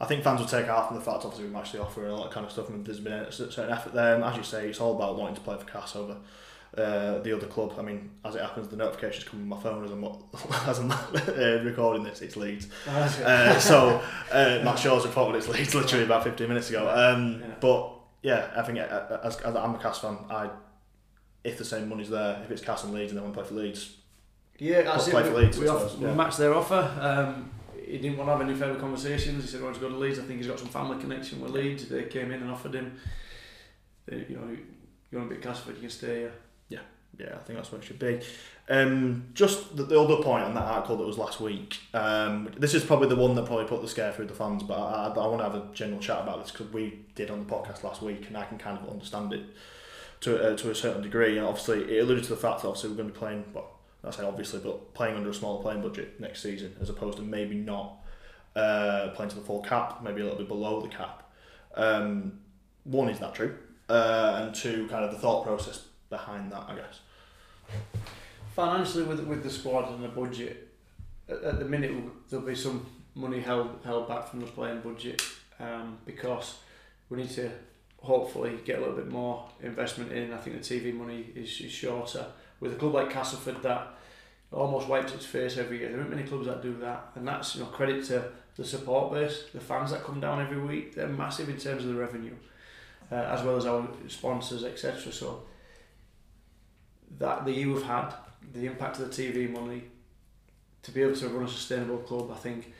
I think fans will take out from the fact obviously we matched the offer and all that kind of stuff. And there's been a certain effort there. And as you say, it's all about wanting to play for Cas over uh, the other club. I mean, as it happens, the notifications come on my phone as I'm <laughs> as I'm uh, recording this. It's Leeds. uh, so <laughs> uh, Matt Shaw's reported it's Leeds literally about 15 minutes ago. Um, yeah. But yeah, I think uh, as, as I'm a Cas fan, I if the same money's there, if it's Cas and Leeds and they want to play for Leeds, yeah, that's play it. For Leeds, we, we, off, yeah. we matched their offer. Um, he didn't want to have any further conversations. He said he wants to go to Leeds. I think he's got some family connection with Leeds. They came in and offered him, you know, you want to be at Castleford, you can stay here. Yeah, I think that's what it should be. Um, just the, the, other point on that article that was last week. Um, this is probably the one that probably put the scare through the fans, but I, I, I want to have a general chat about this because we did on the podcast last week, and I can kind of understand it to uh, to a certain degree. And obviously, it alluded to the fact that obviously we're going to be playing. Well, I say obviously, but playing under a smaller playing budget next season, as opposed to maybe not uh, playing to the full cap, maybe a little bit below the cap. Um, one is that true, uh, and two, kind of the thought process behind that, I guess. Financially, with with the squad and the budget, at, at the minute there'll be some money held held back from the playing budget um, because we need to hopefully get a little bit more investment in. I think the TV money is, is shorter with a club like Castleford that almost wipes its face every year. There aren't many clubs that do that, and that's you know credit to the support base, the fans that come down every week. They're massive in terms of the revenue, uh, as well as our sponsors, etc. So that the we've had, the impact of the TV money, to be able to run a sustainable club, I think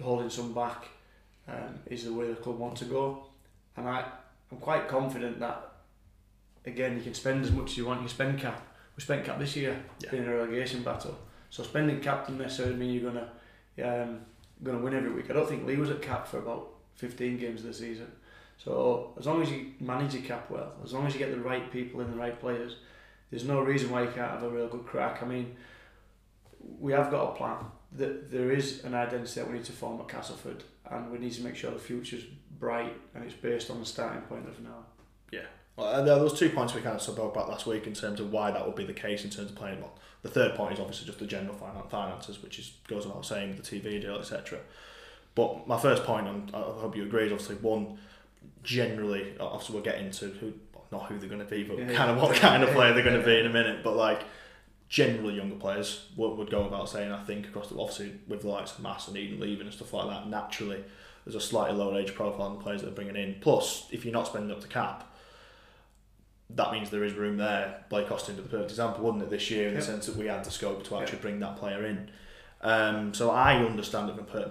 holding some back um, is the way the club want to go, and I I'm quite confident that again you can spend as much as you want. You spend cap we spent cap this year yeah. in a relegation battle. So spending cap doesn't necessarily mean you're gonna um, gonna win every week. I don't think Leigh was at cap for about 15 games this season. So as long as you manage your cap well, as long as you get the right people in the right players, there's no reason why you can't have a real good crack. I mean, we have got a plan. That there is an identity that we need to form at Castleford, and we need to make sure the future's bright and it's based on the starting point of now. Yeah, well, uh, there was two points we kind of spoke about last week in terms of why that would be the case in terms of playing. Well, the third point is obviously just the general finances, which is goes without saying, the TV deal, etc. But my first point, and I hope you agree, is obviously one. Generally, uh, obviously we'll get into who, not who they're going to be, but yeah, kind of what kind of player they're going to be in a minute. But like, generally younger players would, would go without saying. I think across the obviously with the likes of Mass and Eden leaving and stuff like that, naturally there's a slightly lower age profile on the players that they're bringing in. Plus, if you're not spending up the cap that means there is room there. Blake Austin to the perfect example, wouldn't it, this year, in yep. the sense that we had the scope to actually yep. bring that player in. Um, so I understand it from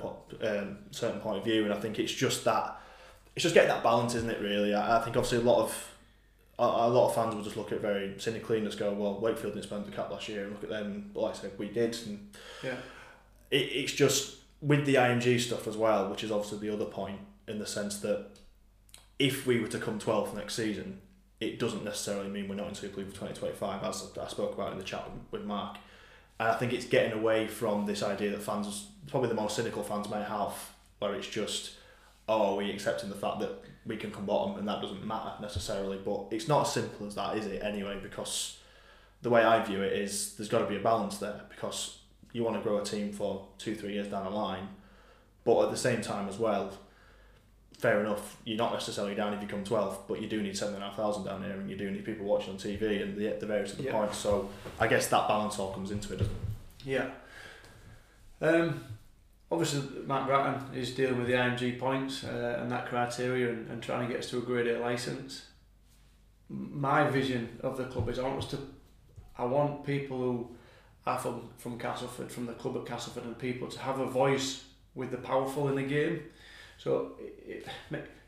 a um, certain point of view, and I think it's just that it's just getting that balance, isn't it? Really, I, I think obviously a lot of a, a, lot of fans will just look at it very cynically and just go, "Well, Wakefield didn't spend the cap last year," and look at them. But like I said, we did, and yeah, it, it's just with the IMG stuff as well, which is obviously the other point in the sense that if we were to come 12th next season, it doesn't necessarily mean we're not in Super League for 2025, as I spoke about in the chat with Mark. And I think it's getting away from this idea that fans, probably the most cynical fans may have, where it's just, oh, are we accepting the fact that we can come bottom and that doesn't matter necessarily. But it's not as simple as that, is it, anyway? Because the way I view it is there's got to be a balance there because you want to grow a team for two, three years down the line. But at the same time, as well, fair enough, you're not necessarily down if you come 12th, but you do need 7,500 down here and you do need people watching on TV and the, the various other yeah. points. So I guess that balance all comes into it, doesn't it? Yeah. Um, obviously, Matt Grattan is dealing with the IMG points uh, and that criteria and, and trying to get us to a grade A licence. My vision of the club is I want us to, I want people who are from, from Castleford, from the club at Castleford and people to have a voice with the powerful in the game so it,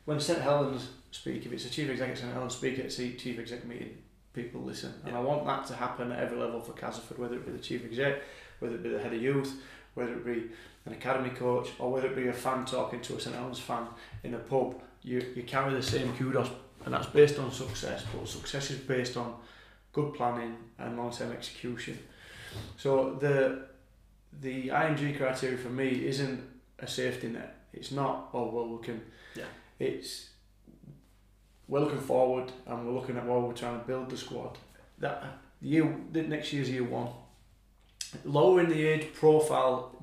when St Helens speak, if it's a chief executive St Helens speak at a chief exec meeting, people listen. And I want that to happen at every level for Castleford, whether it be the chief exec, whether it be the head of youth, whether it be an academy coach, or whether it be a fan talking to a St Helens fan in a pub. You, you carry the same kudos, and that's based on success, but success is based on good planning and long term execution. So the the IMG criteria for me isn't a safety net. It's not. Oh well, we can. Yeah. It's we're looking forward and we're looking at what we're trying to build the squad. That year, the next year's year one. Lowering the age profile.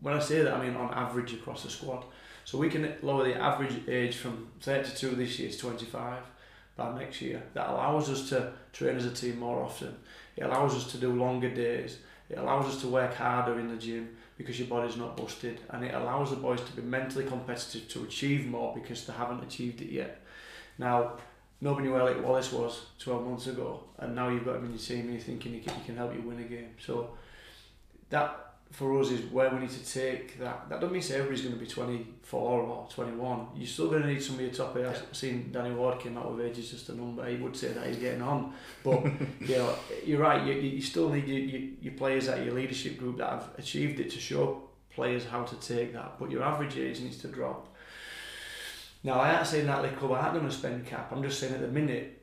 When I say that, I mean on average across the squad. So we can lower the average age from 32 this year to 25 by next year. That allows us to train as a team more often. It allows us to do longer days. It allows us to work harder in the gym because your body's not busted, and it allows the boys to be mentally competitive to achieve more because they haven't achieved it yet. Now, nobody knew Elliot Wallace was 12 months ago, and now you've got him in your team and you're thinking he can, he can help you win a game. So, that for us is where we need to take that. That doesn't mean say everybody's going to be 24 or 21. You're still going to need somebody to top it. I've seen Danny Ward came out with age is just a number. He would say that he's getting on. <laughs> But you know, you're right. You, you still need your, your, your players at your leadership group that have achieved it to show players how to take that. But your average age needs to drop. Now, I ain't saying that the club aren't going to spend cap. I'm just saying at the minute,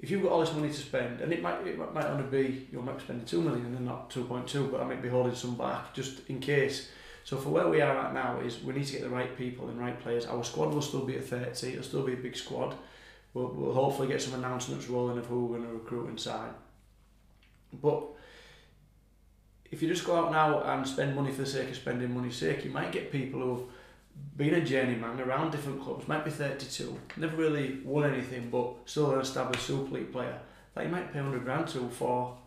if you've got all this money to spend, and it might it might only be you might be spending two million and then not two point two, but I might be holding some back just in case. So for where we are at now is we need to get the right people and right players. Our squad will still be at thirty. It'll still be a big squad. We'll, we'll hopefully get some announcements rolling of who we're going to recruit inside. But if you just go out now and spend money for the sake of spending money's sake, you might get people who've been a journeyman around different clubs, might be 32, never really won anything, but still an established Super League player, that you might pay 100 grand to for,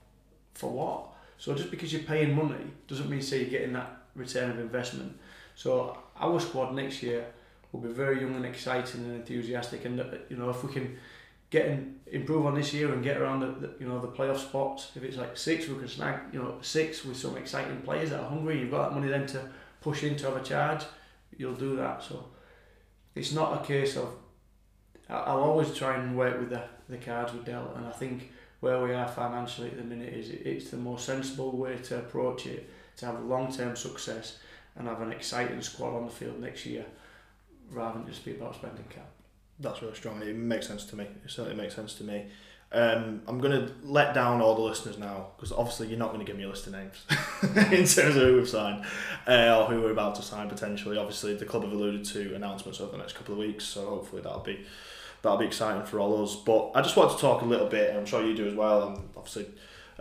for what? So just because you're paying money doesn't mean say you're getting that return of investment. So our squad next year will be very young and exciting and enthusiastic, and uh, you know if we can get and improve on this year and get around the, the you know the playoff spots, if it's like six, we can snag you know six with some exciting players that are hungry. You've got that money then to push in to have a charge you'll do that. So it's not a case of I'll always try and work with the, the cards we dealt, and I think where we are financially at the minute is it's the most sensible way to approach it to have long term success and have an exciting squad on the field next year rather than just be about spending cap. That's really strong. It makes sense to me. It certainly makes sense to me. Um, I'm going to let down all the listeners now because obviously you're not going to give me a list of names <laughs> in terms of who we've signed uh, or who we're about to sign potentially. Obviously, the club have alluded to announcements over the next couple of weeks, so hopefully that'll be that'll be exciting for all us. But I just want to talk a little bit, and I'm sure you do as well. And obviously,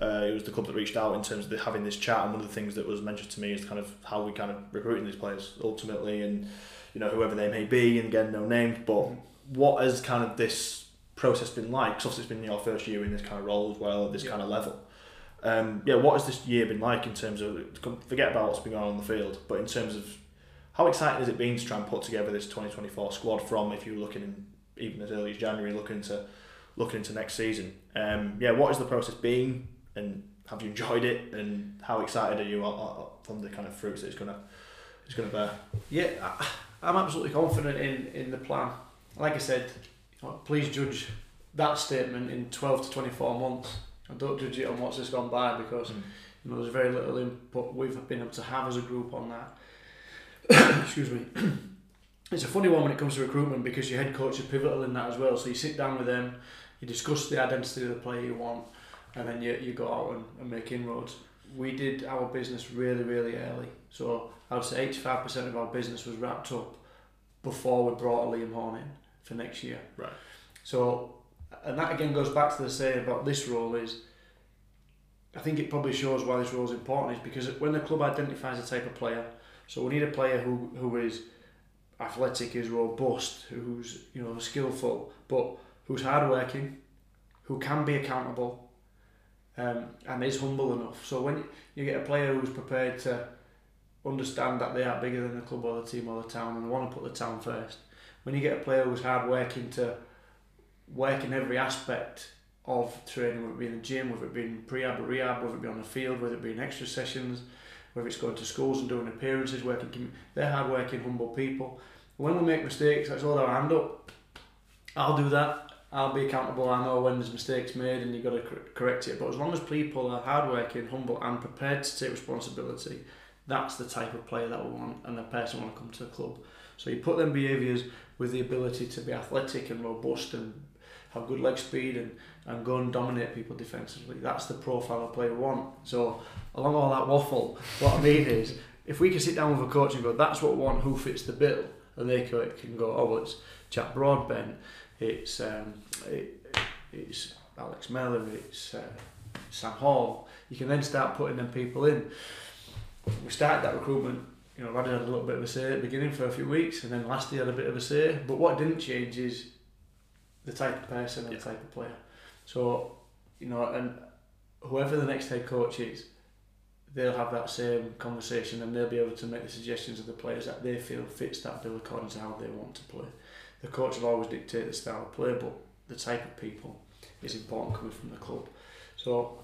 uh, it was the club that reached out in terms of the, having this chat, and one of the things that was mentioned to me is kind of how we kind of recruiting these players ultimately, and you know whoever they may be, and again no names, but what has kind of this process been like? Because obviously it's been your first year in this kind of role as well, at this yeah. kind of level. Um, yeah, what has this year been like in terms of forget about what's been going on in the field, but in terms of how exciting has it been to try and put together this 2024 squad from if you're looking in, even as early as January, looking to looking into next season? Um, yeah, what has the process been, and have you enjoyed it, and how excited are you from the kind of fruits that it's gonna it's gonna bear? Yeah, I'm absolutely confident in in the plan. Like I said, please judge that statement in 12 to 24 months. I don't judge it on what's just gone by because mm. you know there's very little input we've been able to have as a group on that. <coughs> Excuse me. <coughs> it's a funny one when it comes to recruitment because your head coach is pivotal in that as well. So you sit down with them, you discuss the identity of the player you want, and then you, you go out and, and make inroads. We did our business really, really early. So I would say 85% of our business was wrapped up before we brought Liam Horne in for next year. Right. So, and that again goes back to the saying about this role is, I think it probably shows why this role is important is because when the club identifies a type of player, so we need a player who, who is athletic, is robust, who's you know skillful, but who's hardworking, who can be accountable, um, and is humble enough. So when you get a player who's prepared to understand that they are bigger than the club or the team or the town and they want to put the town first, when you get a player who's hard working to work in every aspect of training, whether it be in the gym, whether it be in pre-ab or rehab, whether it be on the field, whether it be in extra sessions, whether it's going to schools and doing appearances, working, they're hard working, humble people. When we make mistakes, that's all our hand up. I'll do that. I'll be accountable. I know when there's mistakes made and you've got to correct it. But as long as people are hardworking, humble, and prepared to take responsibility, that's the type of player that we want and the person we want to come to the club. So you put them behaviours with the ability to be athletic and robust and have good leg speed and, and go and dominate people defensively. That's the profile of player want. So along all that waffle, what I mean is if we can sit down with a coach and go, that's what we want, who fits the bill, and they can go, oh, well, it's Jack Broadbent, it's um, it, it's Alex Mellor, it's uh, Sam Hall. You can then start putting them people in. We started that recruitment. You know, Raddy had a little bit of a say at the beginning for a few weeks, and then Lasty had a bit of a say. But what didn't change is the type of person and yeah. the type of player. So, you know, and whoever the next head coach is, they'll have that same conversation and they'll be able to make the suggestions of the players that they feel fits that bill according to how they want to play. The coach will always dictate the style of play, but the type of people is important coming from the club. So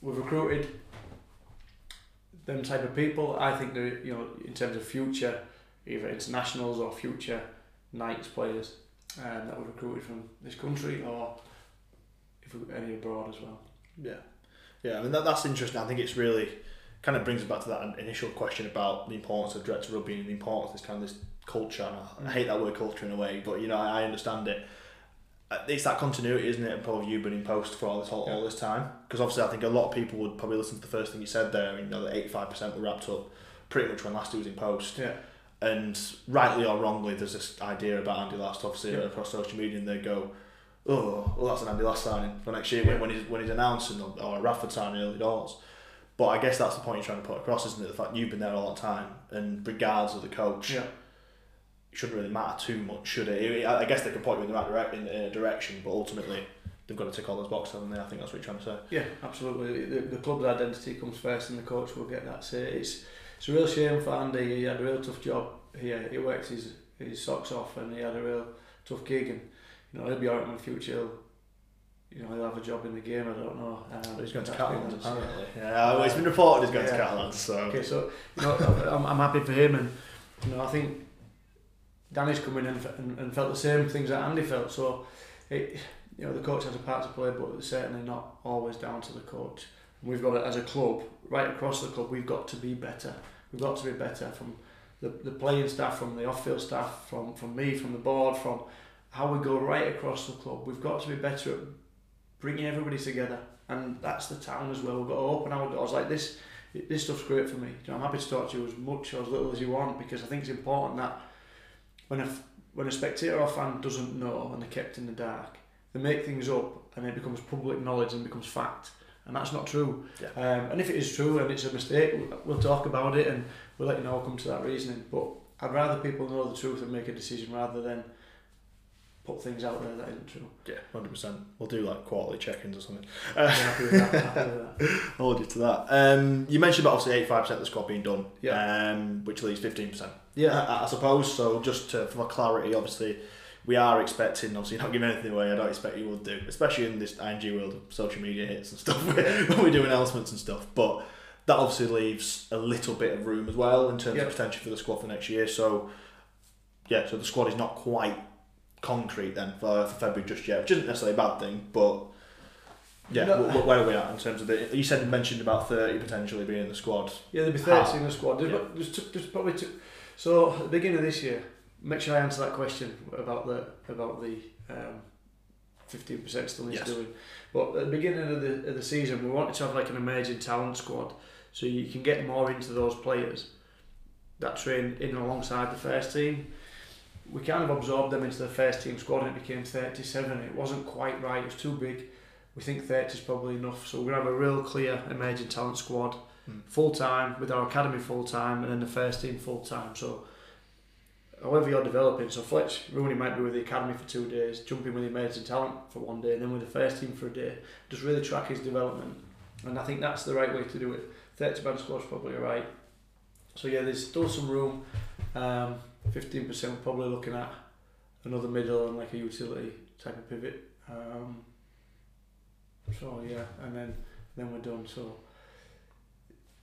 we've recruited them type of people. I think that you know in terms of future, either internationals or future Knights players um, that were recruited from this country or if we, any abroad as well. Yeah, yeah. I mean that, that's interesting. I think it's really kind of brings us back to that initial question about the importance of director rugby and the importance of this kind of this culture. I, I hate that word culture in a way, but you know I, I understand it. Uh, it's that continuity, isn't it? And probably you been in post for all this all, yeah. all this time, because obviously I think a lot of people would probably listen to the first thing you said there. You know, that eighty five percent were wrapped up pretty much when Lasty was in post. Yeah. And rightly or wrongly, there's this idea about Andy Last, obviously, yeah. across social media, and they go, "Oh, well, that's an Andy Last signing for next year yeah. when, when he's when he's announcing or, a Radford signing early doors." But I guess that's the point you're trying to put across, isn't it? The fact you've been there a long time, and regards of the coach. Yeah shouldn't really matter too much, should it? I guess they can point you in the right direct, in, direction, but ultimately they've got to tick all those boxes, haven't they? I think that's what you're trying to say. Yeah, absolutely. The, the club's identity comes first, and the coach will get that say. It's it's a real shame for Andy. He had a real tough job here. He worked his his socks off, and he had a real tough gig. And you know he'll be alright in the future. He'll, you know, he'll have a job in the game. I don't know. Um, he's going to Catalans, apparently. Yeah, well, it's been reported he's going yeah. to Catalans. So okay, so you know, I'm, I'm happy for him, and you know, I think Danny's come in and, and, and felt the same things that Andy felt. So, it, you know, the coach has a part to play, but it's certainly not always down to the coach. we've got it as a club, right across the club, we've got to be better. We've got to be better from the, the playing staff, from the off-field staff, from, from me, from the board, from how we go right across the club. We've got to be better at bringing everybody together. And that's the town as well. We've got to open our doors like this. This stuff's great for me. You know, I'm happy to talk to you as much or as little as you want because I think it's important that when a when a spectator or fan doesn't know and they're kept in the dark, they make things up and it becomes public knowledge and becomes fact. And that's not true. Yeah. Um, and if it is true and it's a mistake, we'll, we'll talk about it and we'll let you know. come to that reasoning. But I'd rather people know the truth and make a decision rather than put things out there that isn't true. Yeah, hundred percent. We'll do like quarterly check-ins or something. Uh, happy with that. Happy with that. <laughs> Hold you to that. Um, you mentioned about obviously eighty-five percent of the squad being done. Yeah. Um, which leaves fifteen percent. Yeah, I, I, suppose. So just to, for clarity, obviously. We are expecting, obviously, not giving anything away. I don't expect you will do, especially in this IMG world of social media hits and stuff <laughs> when we do announcements and stuff. But that obviously leaves a little bit of room as well in terms of potential for the squad for next year. So, yeah, so the squad is not quite concrete then for, for February just yet, which isn't necessarily a bad thing, but yeah, no, where are we at in terms of the? You said mentioned about thirty potentially being in the squad. Yeah, there'll be thirty How? in the squad. There's, yeah. there's, two, there's probably two. So at the beginning of this year, make sure I answer that question about the about the um, fifteen um, percent still needs yes. doing. But at the beginning of the of the season, we wanted to have like an emerging talent squad, so you can get more into those players that train in alongside the first team we kind of absorbed them into the first team squad and it became 37. It wasn't quite right, it was too big. We think 30 is probably enough. So we're going to have a real clear emerging talent squad, mm. full time, with our academy full time, and then the first team full time. So however you're developing, so Fletch Rooney might be with the academy for two days, jumping with the emerging talent for one day, and then with the first team for a day. Just really track his development. And I think that's the right way to do it. 30 man squad's probably right. So yeah, there's still some room. Um, fifteen percent we're probably looking at another middle and like a utility type of pivot. Um, so yeah, and then then we're done. So,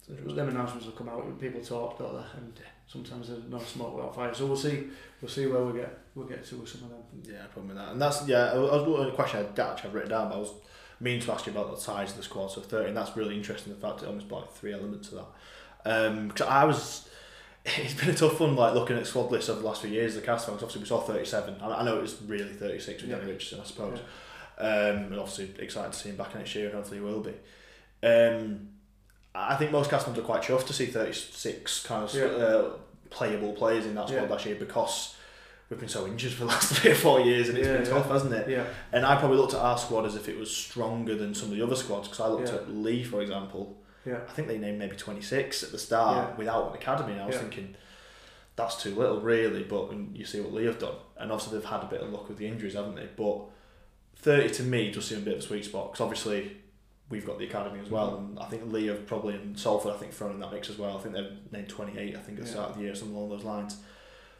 them announcements will come out people talk, don't they? And sometimes there's no smoke without fire. So we'll see. We'll see where we get we'll get to with some of them. Yeah, probably that. And that's yeah. I was wondering a question I'd actually have written down, but I was meaning to ask you about the size of the squad. So thirty, and that's really interesting. The fact it almost like three elements of that. Um, cause I was it's been a tough one. Like looking at squad lists over the last few years, the Cas. Obviously, we saw thirty-seven. I, I know it was really thirty-six with Yeah. Danny Richardson, I suppose. Um, and obviously excited to see him back next year, and hopefully he will be. Um, I think most Cas fans are quite chuffed to see thirty-six kind of Yeah. uh, playable players in that squad Yeah. last year because we've been so injured for the last <laughs> three or four years, and it's Yeah, been yeah. tough, hasn't it? Yeah, And I probably looked at our squad as if it was stronger than some of the other squads because I looked Yeah. at Leigh, for example. Yeah, I think they named maybe 26 at the start Yeah. without an academy. And I was Yeah. thinking, that's too little, really. But when you see what Leigh have done, and obviously they've had a bit of luck with the injuries, haven't they? But 30 to me just seem a bit of a sweet spot because obviously we've got the academy as well. Mm-hmm. And I think Leigh have probably, and Salford, I think, thrown in that mix as well. I think they've named 28, I think, at the start of the year, something along those lines.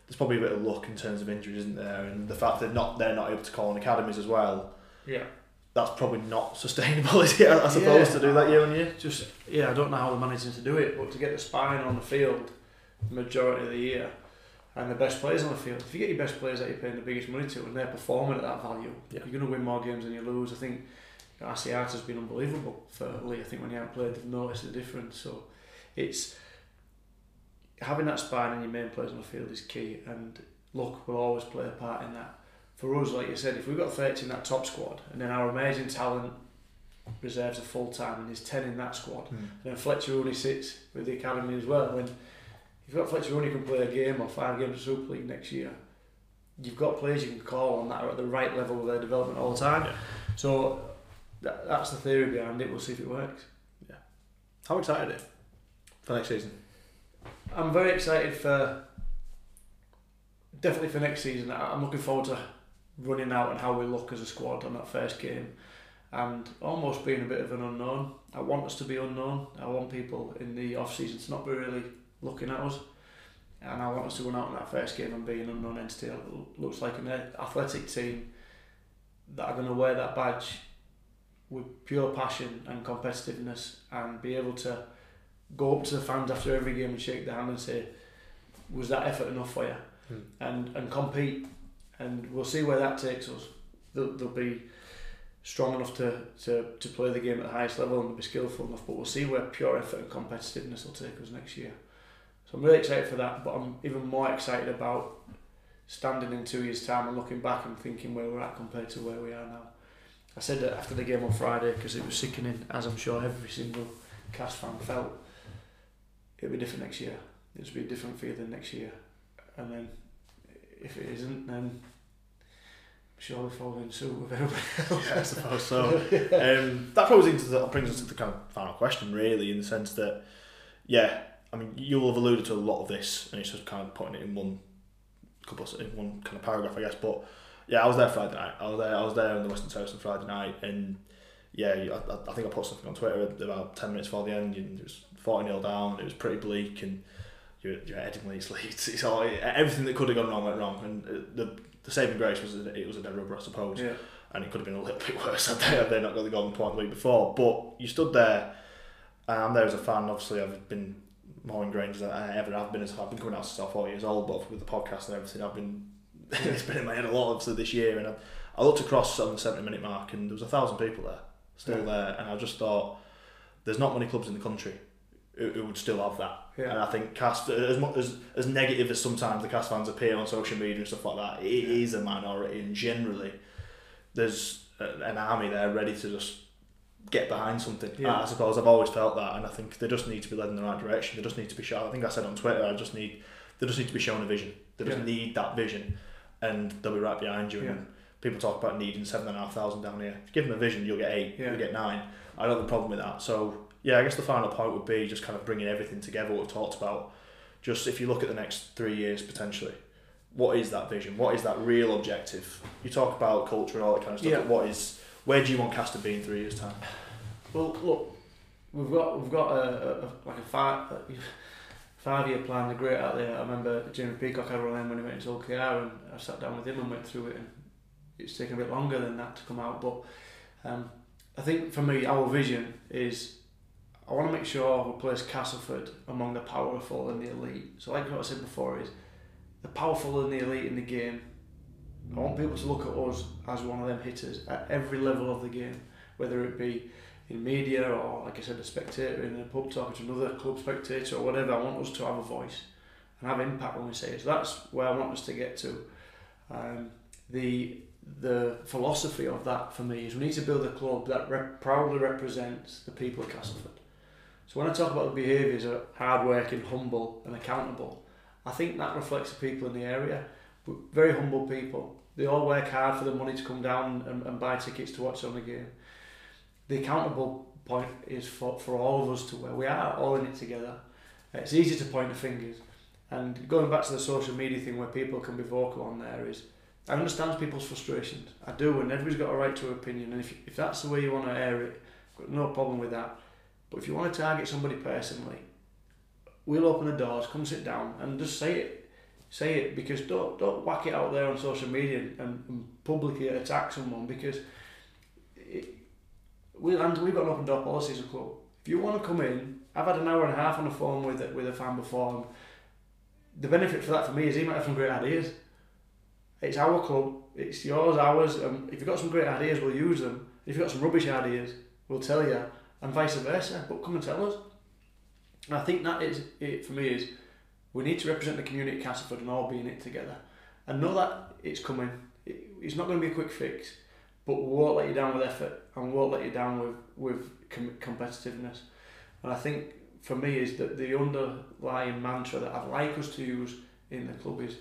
There's probably a bit of luck in terms of injuries, isn't there? And the fact that not they're not able to call on academies as well yeah. That's probably not sustainable, <laughs> is it? I suppose Yeah. to do that year on year. Just yeah, I don't know how they're managing to do it, but to get the spine on the field majority of the year and the best players on the field. If you get your best players that you're paying the biggest money to and they're performing at that value, Yeah. you're going to win more games than you lose. I think Asiata has been unbelievable for Leigh. I think when you haven't played, they've noticed the difference. So it's having that spine and your main players on the field is key, and luck will always play a part in that. For us, like you said, if we've got 30 in that top squad, and then our amazing talent reserves are full time, and there's 10 in that squad, hmm. and then Fletcher Rooney sits with the academy as well. When you've got Fletcher Rooney can play a game or five games of Super League next year, you've got players you can call on that are at the right level of their development all the time. Yeah. So that, that's the theory behind it. We'll see if it works. Yeah. How excited are you for next season? I'm very excited for definitely for next season. I'm looking forward to running out and how we look as a squad on that first game, and almost being a bit of an unknown. I want us to be unknown. I want people in the off season to not be really looking at us, and I want us to run out in that first game and be an unknown entity. It looks like an athletic team that are going to wear that badge with pure passion and competitiveness, and be able to go up to the fans after every game and shake their hand and say, "Was that effort enough for you?" Hmm. and and compete, and we'll see where that takes us. They'll, they'll be strong enough to, to, to play the game at the highest level and be skillful enough, but we'll see where pure effort and competitiveness will take us next year. So I'm really excited for that, but I'm even more excited about standing in two years' time and looking back and thinking where we're at compared to where we are now. I said that after the game on Friday because it was sickening, as I'm sure every single Cas fan felt. It'll be different next year. It'll be a different feeling next year. And then if it isn't, then I'm sure we're following suit with everybody <laughs> else. Yeah, I suppose so. <laughs> um, that probably brings us, to the, brings us to the kind of final question, really, in the sense that, yeah, I mean, you'll have alluded to a lot of this, and it's just kind of putting it in one couple of, in one kind of paragraph, I guess. But yeah, I was there Friday night. I was there. I was there on the Western Terrace on Friday night, and yeah, I, I think I put something on Twitter about ten minutes before the end. And it was forty 0 down. And it was pretty bleak, and you're, you're heading Leeds Leeds. It's all everything that could have gone wrong went wrong, and uh, the the saving grace was that it was a dead rubber, I suppose Yeah. and it could have been a little <laughs> bit worse had they, had they not got the golden point the week before. But you stood there, and I'm there as a fan. Obviously, I've been more ingrained as I ever have been. As I've been coming out since I was four years old, but with the podcast and everything, I've been <laughs> it's been in my head a lot obviously this year. And I, I looked across on the 70 minute mark, and there was a thousand people there, still Yeah. there, and I just thought, there's not many clubs in the country who, who would still have that. And I think Cas as much as as negative as sometimes the Cas fans appear on social media and stuff like that, it Yeah. is a minority, and generally there's a- an army there ready to just get behind something. Yeah. I suppose I've always felt that, and I think they just need to be led in the right direction. They just need to be shown. I think I said on Twitter, I just need they just need to be shown a vision. They just Yeah. need that vision, and they'll be right behind you. Yeah. And people talk about needing seven and a half thousand down here. If you give them a vision, you'll get eight. Yeah. You'll get nine. I don't have a problem with that. So yeah, I guess the final point would be just kind of bringing everything together. What we've talked about. Just if you look at the next three years potentially, what is that vision? What is that real objective? You talk about culture and all that kind of stuff. Yeah. But what is where do you want Cas to be in three years' time? Well, look, we've got we've got a, a, like a five a five year plan. They're great out there. I remember Jamie Peacock had one when he went into Hull KR, and I sat down with him and went through it, and it's taken a bit longer than that to come out. But um, I think for me, our vision is I want to make sure we place Castleford among the powerful and the elite. So, like what I said before, is the powerful and the elite in the game. I want people to look at us as one of them hitters at every level of the game, whether it be in media or, like I said, a spectator in a pub talking to another club spectator or whatever. I want us to have a voice and have impact when we say it. So that's where I want us to get to. Um, the the philosophy of that for me is we need to build a club that rep- proudly represents the people of Castleford. So when I talk about the behaviours of hardworking, humble, and accountable, I think that reflects the people in the area. Very humble people. They all work hard for the money to come down and, and buy tickets to watch on the game. The accountable point is for, for all of us to where we are all in it together. It's easy to point the fingers. And going back to the social media thing where people can be vocal on there is I understand people's frustrations. I do, and everybody's got a right to an opinion. And if, if that's the way you want to air it, got no problem with that. But if you want to target somebody personally, we'll open the doors, come sit down, and just say it. Say it because don't don't whack it out there on social media and, and publicly attack someone because it, we and we've got an open door policy as a club. If you want to come in, I've had an hour and a half on the phone with with a fan before. The benefit for that for me is he might have some great ideas. It's our club, it's yours, ours. And if you've got some great ideas, we'll use them. If you've got some rubbish ideas, we'll tell you, and vice versa. But come and tell us. And I think that is it for me. Is we need to represent the community at Castleford and all be in it together, and know that it's coming. It, it's not going to be a quick fix, but we won't let you down with effort, and we won't let you down with with com- competitiveness. And I think for me is that the underlying mantra that I'd like us to use in the club is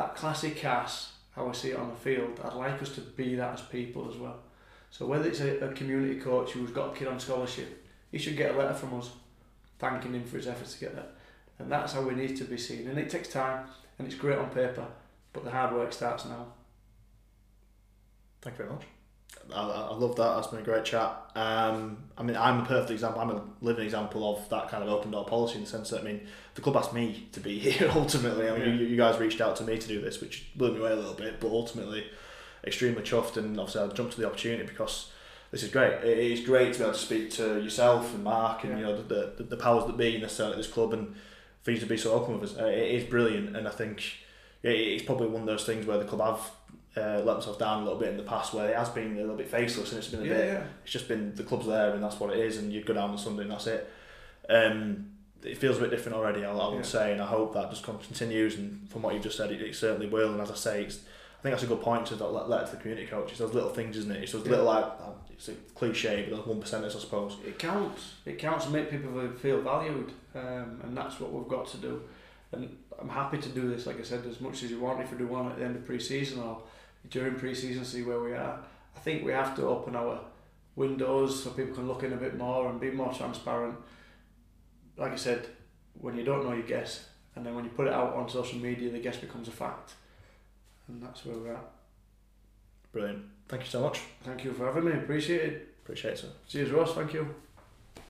that classic Cas, how I see it on the field, I'd like us to be that as people as well. So whether it's a, a community coach who's got a kid on scholarship, he should get a letter from us thanking him for his efforts to get there. And that's how we need to be seen. And it takes time and it's great on paper, but the hard work starts now. Thank you very much. I, I love that. That's been a great chat. Um, I mean, I'm a perfect example. I'm a living example of that kind of open door policy in the sense that I mean, the club asked me to be <laughs> here. Ultimately, I mean, yeah. you, you guys reached out to me to do this, which blew me away a little bit. But ultimately, extremely chuffed, and obviously I jumped to the opportunity because this is great. It is great to be able to speak to yourself and Mark and yeah. you know the, the, the powers that be necessarily at this club and for you to be so open with us. Uh, it is brilliant, and I think it's probably one of those things where the club have uh, let themselves down a little bit in the past where it has been a little bit faceless and it's been a yeah, bit yeah. it's just been the club's there and that's what it is and you go down on Sunday and that's it. Um, it feels a bit different already I, I would yeah. say and I hope that just continues and from what you've just said it, it certainly will. And as I say it's I think that's a good point to let, let to the community coaches those little things isn't it? It's those little like um, it's a cliche but those one percenters I suppose. It counts. It counts to make people feel valued um, and that's what we've got to do. And I'm happy to do this like I said as much as you want. If we do one at the end of pre-season during pre-season see where we are. I think we have to open our windows so people can look in a bit more and be more transparent. Like I said, when you don't know, you guess, and then when you put it out on social media, the guess becomes a fact, and that's where we're at. Brilliant. Thank you so much. Thank you for having me. Appreciate it. Appreciate it. Sir. Cheers, Ross. Thank you.